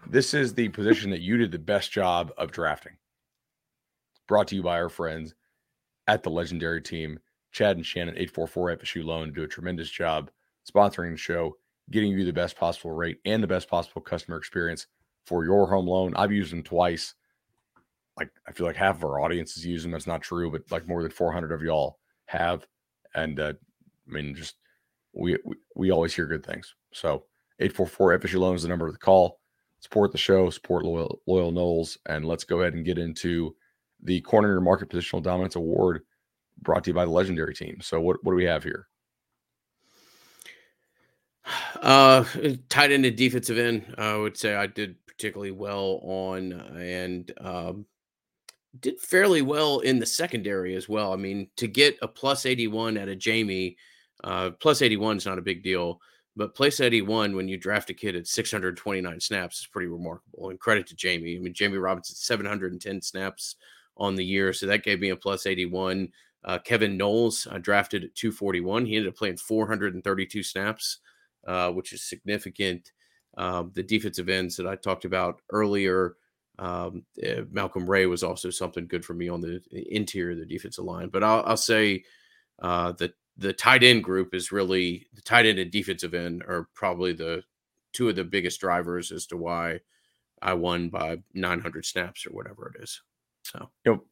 this is the position that you did the best job of drafting. Brought to you by our friends at the legendary team. Chad and Shannon, 844 FSU Loan, do a tremendous job sponsoring the show, getting you the best possible rate and the best possible customer experience for your home loan. I've used them twice like I feel like half of our audience is using. Them. That's not true, but like more than 400 of y'all have, and uh, I mean, just we, we always hear good things. So 844 FSU loan is the number of the call. Support the show, support loyal loyal Noles, and let's go ahead and get into the corner market positional dominance award brought to you by the legendary team. So what what do we have here? Uh, tight end and defensive end. I would say I did particularly well on, and um, did fairly well in the secondary as well. I mean, to get a plus 81 at a Jammie, uh, plus 81 is not a big deal, but place plus 81 when you draft a kid at 629 snaps is pretty remarkable. And credit to Jammie. I mean, Jammie Robinson, 710 snaps on the year. So that gave me a plus 81. Uh, Kevin Knowles uh, drafted at 241. He ended up playing 432 snaps, uh, which is significant. uh, the defensive ends that I talked about earlier. Um, uh, Malcolm Ray was also something good for me on the interior of the defensive line. But I'll, I'll say uh, that the tight end group is really the tight end and defensive end are probably the two of the biggest drivers as to why I won by 900 snaps or whatever it is. So, you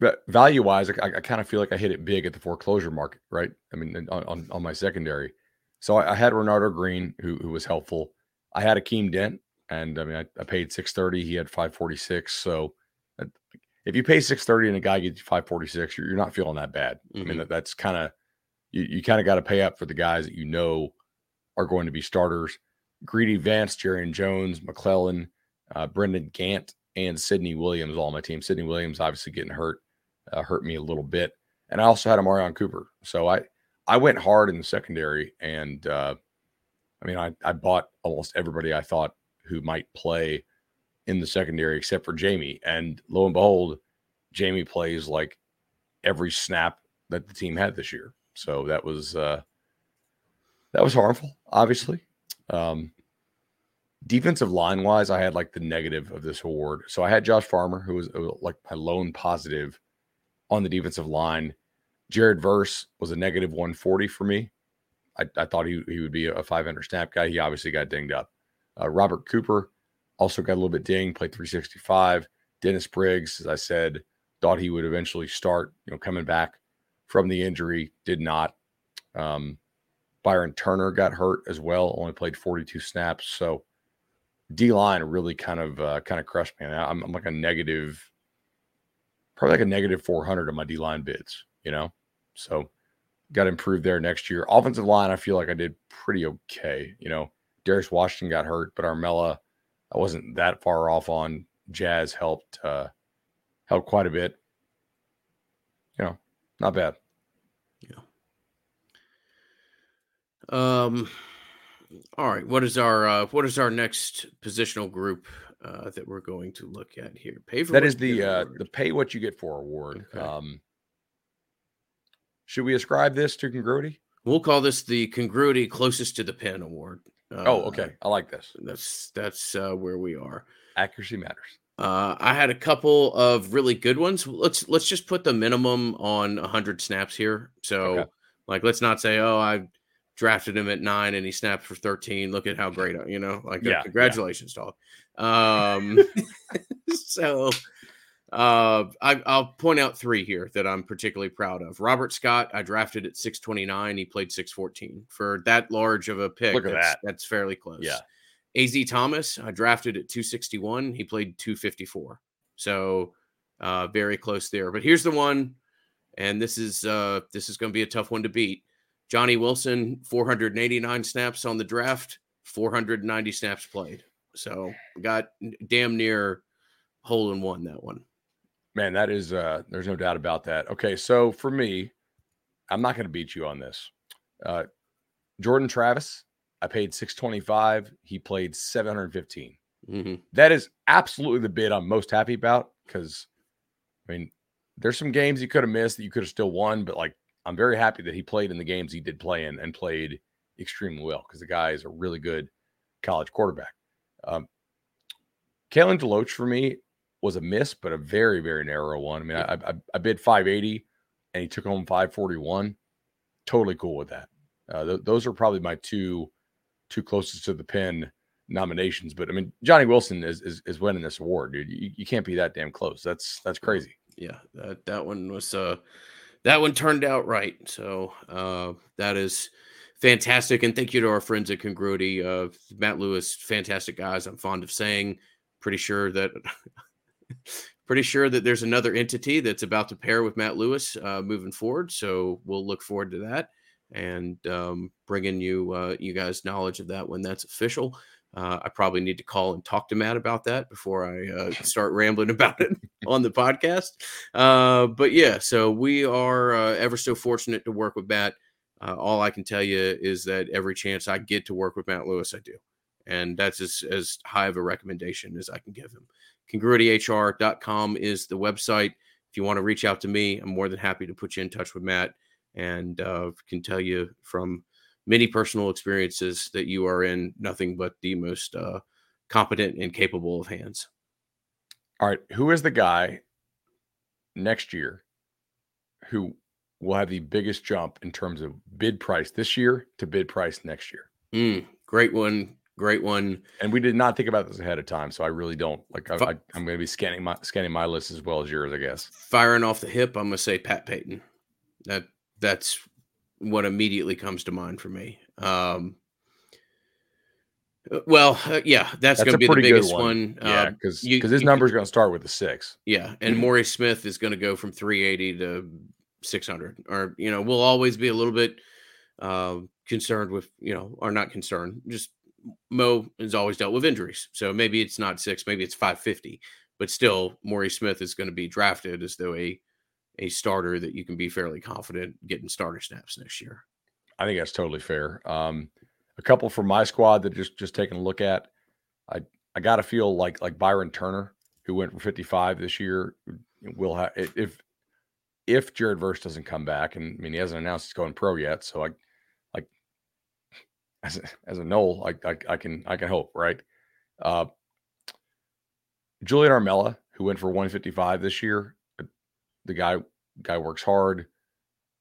know, value wise, I, I kind of feel like I hit it big at the foreclosure market, right? I mean, on, on, on my secondary. So I, I, had Renardo Green, who, who was helpful. I had Akeem Dent, and I mean, I, I paid 630. He had 546. So if you pay 630 and a guy gets 546, you're, you're not feeling that bad. Mm-hmm. I mean, mm-hmm. that, that's kind of, you, you kind of got to pay up for the guys that you know are going to be starters. Greedy Vance, Jarrian Jones, McClellan, uh, Brendan Gant, and Sidney Williams all my team. Sidney Williams obviously getting hurt, uh, hurt me a little bit. And I also had a Marion Cooper. So I, I went hard in the secondary. And uh, I mean, I, I bought almost everybody I thought who might play in the secondary except for Jammie. And lo and behold, Jammie plays like every snap that the team had this year. So that was uh that was harmful, obviously. Um defensive line wise, I had like the negative of this award. So I had Josh Farmer, who was like my lone positive on the defensive line. Jared Verse was a negative 140 for me. I, I thought he, he would be a 500 snap guy. He obviously got dinged up. Uh, Robert Cooper also got a little bit dinged, played 365. Dennis Briggs, as I said, thought he would eventually start, you know, coming back from the injury, did not. Um, Byron Turner got hurt as well, only played 42 snaps. So D line really kind of uh, kind of crushed me. I'm, I'm like a negative, probably like a negative 400 on my D line bids, you know? So got improved there next year. Offensive line, I feel like I did pretty okay. You know, Darius Washington got hurt, but Armella, I wasn't that far off on. Jazz helped uh, helped quite a bit. You know, not bad. Yeah. Um. All right. What is our uh, what is our next positional group uh, that we're going to look at here? Pay for that is the uh, the pay what you get for award. Okay. Um, should we ascribe this to congruity? We'll call this the congruity closest to the pen award. Uh, oh, okay. I like this. That's that's uh, where we are. Accuracy matters. Uh, I had a couple of really good ones. Let's let's just put the minimum on 100 snaps here. So, okay. like, let's not say, oh, I drafted him at nine and he snapped for 13. Look at how great, you know, like, yeah, congratulations, yeah. dog. Um, [laughs] so uh, I, will point out three here that I'm particularly proud of. Robert Scott, I drafted at 629. He played 614 for that large of a pick. Look at that's, that. That's fairly close. Yeah. Az Thomas, I drafted at 261. He played 254. So uh, very close there. But here's the one, and this is uh, this is going to be a tough one to beat. Johnny Wilson, 489 snaps on the draft, 490 snaps played. So got damn near hole in one that one. Man, that is uh there's no doubt about that. Okay, so for me, I'm not going to beat you on this. Uh Jordan Travis, I paid 625, he played 715. Mm-hmm. That is absolutely the bid I'm most happy about cuz I mean, there's some games you could have missed that you could have still won, but like I'm very happy that he played in the games he did play in and played extremely well because the guy is a really good college quarterback. Um, Kalen DeLoach for me was a miss, but a very, very narrow one. I mean, I, I, I bid 580 and he took home 541. Totally cool with that. Uh, th- those are probably my two two closest to the pin nominations. But I mean, Johnny Wilson is is, is winning this award, dude. You, you can't be that damn close. That's that's crazy. Yeah, that that one was uh that one turned out right. So uh, that is fantastic. And thank you to our friends at Congruity. Uh, Matt Lewis, fantastic guys. I'm fond of saying. Pretty sure that. [laughs] pretty sure that there's another entity that's about to pair with Matt Lewis uh, moving forward. So we'll look forward to that and um, bringing you uh, you guys knowledge of that when that's official. Uh, I probably need to call and talk to Matt about that before I uh, start rambling [laughs] about it on the podcast. Uh, but yeah, so we are uh, ever so fortunate to work with Matt. Uh, all I can tell you is that every chance I get to work with Matt Lewis, I do. And that's as, as high of a recommendation as I can give him. Congruityhr.com is the website. If you want to reach out to me, I'm more than happy to put you in touch with Matt and uh, can tell you from many personal experiences that you are in nothing but the most uh, competent and capable of hands. All right, who is the guy next year who will have the biggest jump in terms of bid price this year to bid price next year? Mm, great one. Great one. And we did not think about this ahead of time, so I really don't like. I, I'm going to be scanning my scanning my list as well as yours, I guess. Firing off the hip, I'm going to say Pat Payton. That that's what immediately comes to mind for me. Um, uh, well, uh, yeah, that's, that's going to be the biggest one. one. Yeah, because because his number is going to start with a six. Yeah, and [clears throat] Maury Smith is going to go from 380 to 600, or you know, we'll always be a little bit uh, concerned with you know, or not concerned. Just Mo has always dealt with injuries, so maybe it's not six, maybe it's 550, but still, Maury Smith is going to be drafted as though a a starter that you can be fairly confident getting starter snaps next year. I think that's totally fair. Um, a couple from my squad that just just taking a look at. I I got to feel like like Byron Turner, who went for 55 this year, will have if if Jared Verse doesn't come back, and I mean he hasn't announced he's going pro yet, so I like [laughs] as a, as a Nole, I, I, I can I can hope right. Uh, Julian Armella, who went for 155 this year, the guy guy works hard,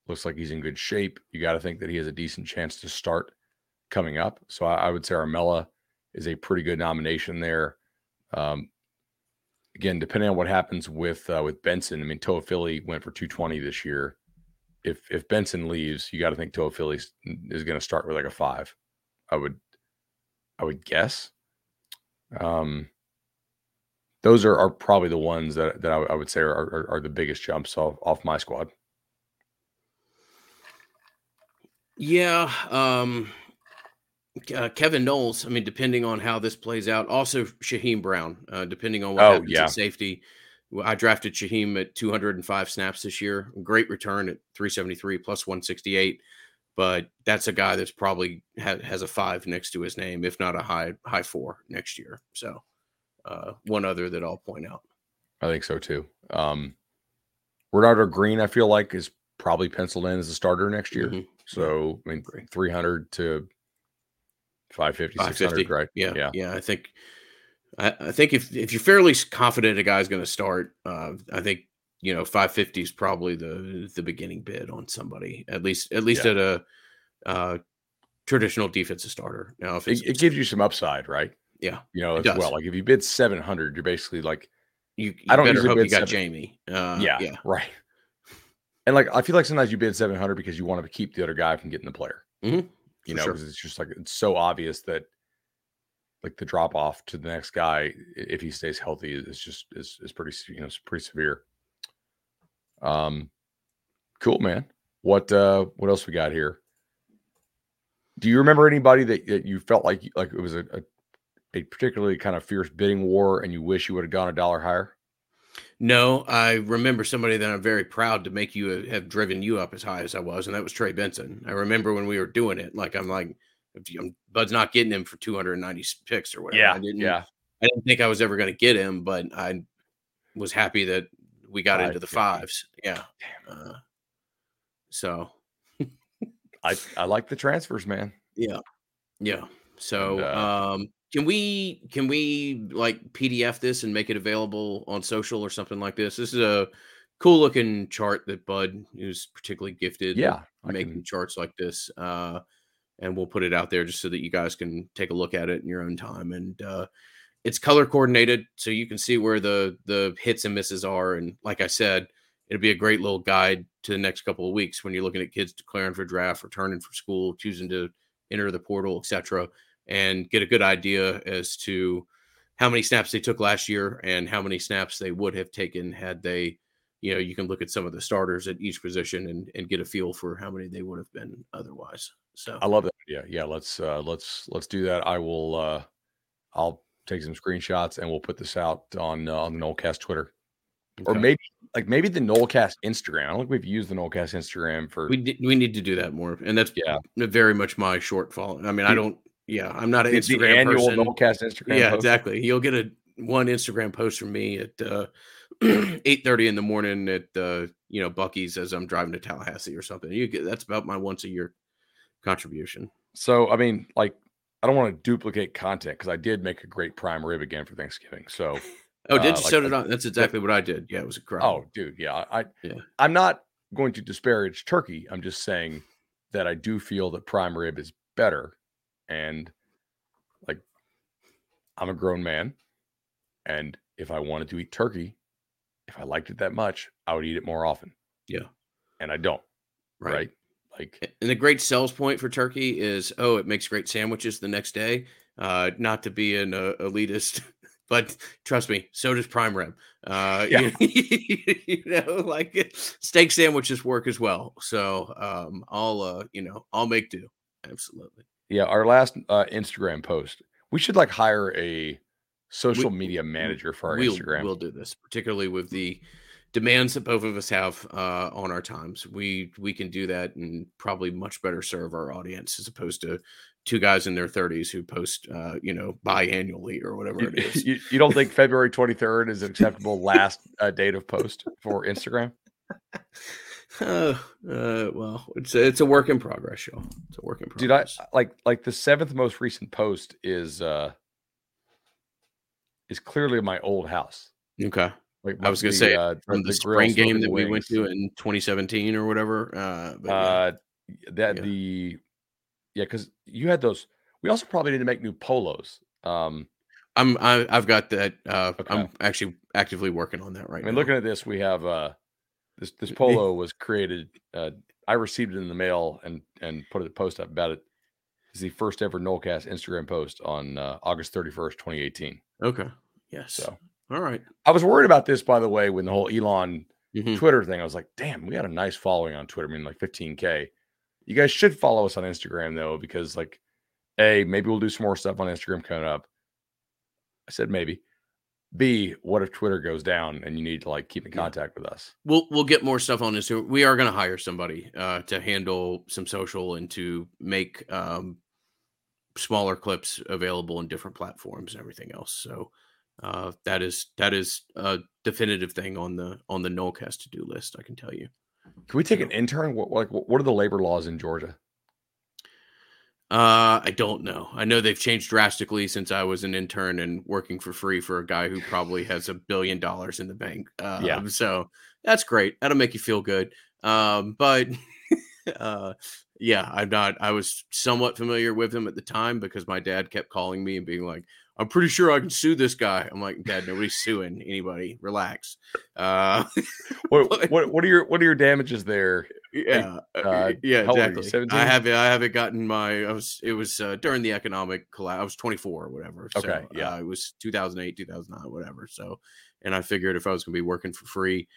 looks like he's in good shape. You got to think that he has a decent chance to start coming up. So I, I would say Armella is a pretty good nomination there. Um, again, depending on what happens with uh, with Benson, I mean, Toafili went for 220 this year. If if Benson leaves, you got to think Toafili is going to start with like a five. I would, I would guess. Um, those are, are probably the ones that that I, I would say are, are, are the biggest jumps off off my squad. Yeah, um, uh, Kevin Knowles. I mean, depending on how this plays out, also Shyheim Brown. Uh, depending on what oh, happens yeah. at safety, I drafted Shyheim at 205 snaps this year. Great return at 373 plus 168. But that's a guy that's probably ha- has a five next to his name, if not a high high four next year. So uh, one other that I'll point out. I think so too. Um, Renardo Green, I feel like, is probably penciled in as a starter next year. Mm-hmm. So, I mean, 300 to 550, 600, right? Yeah. Yeah. Yeah. I think, I, I, think if, if you're fairly confident a guy's going to start, uh, I think, you know, 550 is probably the, the beginning bid on somebody, at least, at least yeah. at a, uh, traditional defensive starter. Now, if it, it gives you some upside, right? Yeah, you know as does. well. Like if you bid seven hundred, you're basically like, you. you I don't better hope you got Jammie. Uh, yeah, yeah, right. And like I feel like sometimes you bid seven hundred because you want to keep the other guy from getting the player. Mm-hmm. You know, because sure. it's just like it's so obvious that like the drop off to the next guy if he stays healthy is just is is pretty you know it's pretty severe. Um, cool man. What uh what else we got here? Do you remember anybody that, that you felt like like it was a, a a particularly kind of fierce bidding war and you wish you would have gone a dollar higher? No, I remember somebody that I'm very proud to make you have driven you up as high as I was, and that was Trey Benson. I remember when we were doing it, like I'm like, I'm, Bud's not getting him for 290 picks or whatever. Yeah, I didn't, yeah. I didn't think I was ever going to get him, but I was happy that we got into the fives. Yeah. Uh, so I I like the transfers, man. Yeah, yeah. So and, uh, um, can we can we like PDF this and make it available on social or something like this? This is a cool looking chart that Bud is particularly gifted. Yeah, making can... charts like this. Uh, and we'll put it out there just so that you guys can take a look at it in your own time. And uh, it's color coordinated, so you can see where the the hits and misses are. And like I said, it'll be a great little guide to the next couple of weeks when you're looking at kids declaring for draft, returning for school, choosing to enter the portal, etc and get a good idea as to how many snaps they took last year and how many snaps they would have taken had they you know you can look at some of the starters at each position and, and get a feel for how many they would have been otherwise so. I love that yeah yeah let's uh let's let's do that. I will uh i'll take some screenshots and we'll put this out on uh, on the Nolecast twitter. Okay. or maybe like maybe the Nolecast instagram. I don't think we've used the Nolecast instagram for we, we need to do that more and that's yeah. very much my shortfall. I mean i don't yeah, I'm not an the, Instagram the annual person. Nolecast Instagram. Yeah, post. exactly. You'll get a one Instagram post from me at uh, [clears throat] eight thirty in the morning at uh, you know Buc-ee's as I'm driving to Tallahassee or something. You get that's about my once a year contribution. So I mean, like, I don't want to duplicate content because I did make a great prime rib again for Thanksgiving. So [laughs] Oh, did Uh, you? like so the- did That's exactly what I did. Yeah, it was incredible. Oh, dude, yeah. I, Yeah. I'm not going to disparage turkey. I'm just saying that I do feel that prime rib is better, and like, I'm a grown man, and if I wanted to eat turkey, if I liked it that much, I would eat it more often. Yeah. and I don't. right. Right? Like, And the great sales point for turkey is, oh, it makes great sandwiches the next day. Uh, not to be an uh, elitist, [laughs] but trust me, so does prime rib. Uh, [laughs] Yeah. you, [laughs] you know, like steak sandwiches work as well. So um, I'll, uh, you know, I'll make do. Absolutely. Yeah, our last uh, Instagram post, we should like hire a social media manager for our we'll, Instagram. We'll do this, particularly with the demands that both of us have uh, on our times. We we can do that and probably much better serve our audience as opposed to two guys in their 30s who post, uh, you know, biannually or whatever it is. you, you don't think [laughs] February 23rd is an acceptable last uh, date of post for Instagram? [laughs] Uh, [laughs] uh, well, it's a, it's a work in progress, y'all. It's a work in progress. Dude, I like like the seventh most recent post is uh is clearly my old house. okay. Like I was gonna the, say, uh, From the, grill spring game that we went to in 2017 or whatever. Uh, but yeah. Uh, that Yeah. the yeah, because you had those. We also probably need to make new polos. Um, I'm I, I've got that. Uh, Okay. I'm actually actively working on that right I mean, now. looking at this, we have uh this this polo was created. Uh, I received it in the mail and and put a post up about it. It's the first ever Nolecast Instagram post on uh, August thirty first, twenty eighteen. Okay. Yes. So All right. I was worried about this, by the way, when the whole Elon Mhm. Twitter thing. I was like, damn, we got a nice following on Twitter. I mean, like fifteen k. You guys should follow us on Instagram though, because like, a maybe we'll do some more stuff on Instagram coming up. I said maybe. B, what if Twitter goes down and you need to like keep in Yeah. contact with us? We'll we'll get more stuff on this. We are going to hire somebody uh, to handle some social and to make um, smaller clips available in different platforms and everything else. So uh, that is that is a definitive thing on the on the Nolecast to do list. I can tell you. Can we take an intern? What like what are the labor laws in Georgia? Uh, I don't know. I know they've changed drastically since I was an intern and working for free for a guy who probably has a billion dollars in the bank. Um, Yeah. So that's great. That'll make you feel good. Um, but [laughs] uh, yeah, I'm not. I was somewhat familiar with him at the time because my dad kept calling me and being like, "I'm pretty sure I can sue this guy." I'm like, "Dad, nobody's suing anybody. Relax." Uh, [laughs] What [laughs] what what are your what are your damages there? Yeah, uh, uh, yeah, how old are you, exactly. I have it. I haven't gotten my. I was it was uh, during the economic collapse. I was 24 or whatever. So, Okay, yeah. uh, it was 2008, 2009, whatever. So, and I figured if I was going to be working for free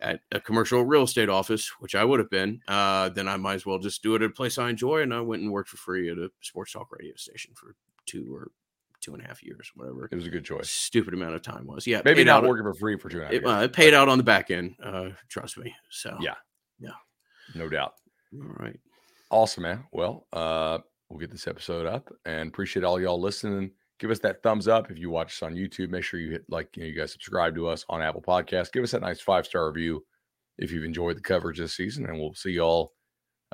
at a commercial real estate office, which I would have been, uh, then I might as well just do it at a place I enjoy. And I went and worked for free at a sports talk radio station for two or two and a half years, whatever. It was a good choice. Stupid amount of time was. Yeah, Maybe not out- working for free for two and a half It, years, uh, it paid out on the back end. Uh, trust me. So yeah. Yeah. No doubt. All right. Awesome, man. Well, uh, we'll get this episode up and appreciate all y'all listening. Give us that thumbs up if you watch us on YouTube. Make sure you hit like, you know, you guys subscribe to us on Apple Podcasts. Give us that nice five star review if you've enjoyed the coverage this season. And we'll see y'all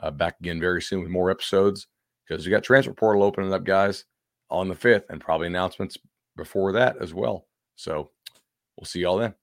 uh, back again very soon with more episodes because we got transfer portal opening up, guys, on the 5th and probably announcements before that as well. So we'll see y'all then.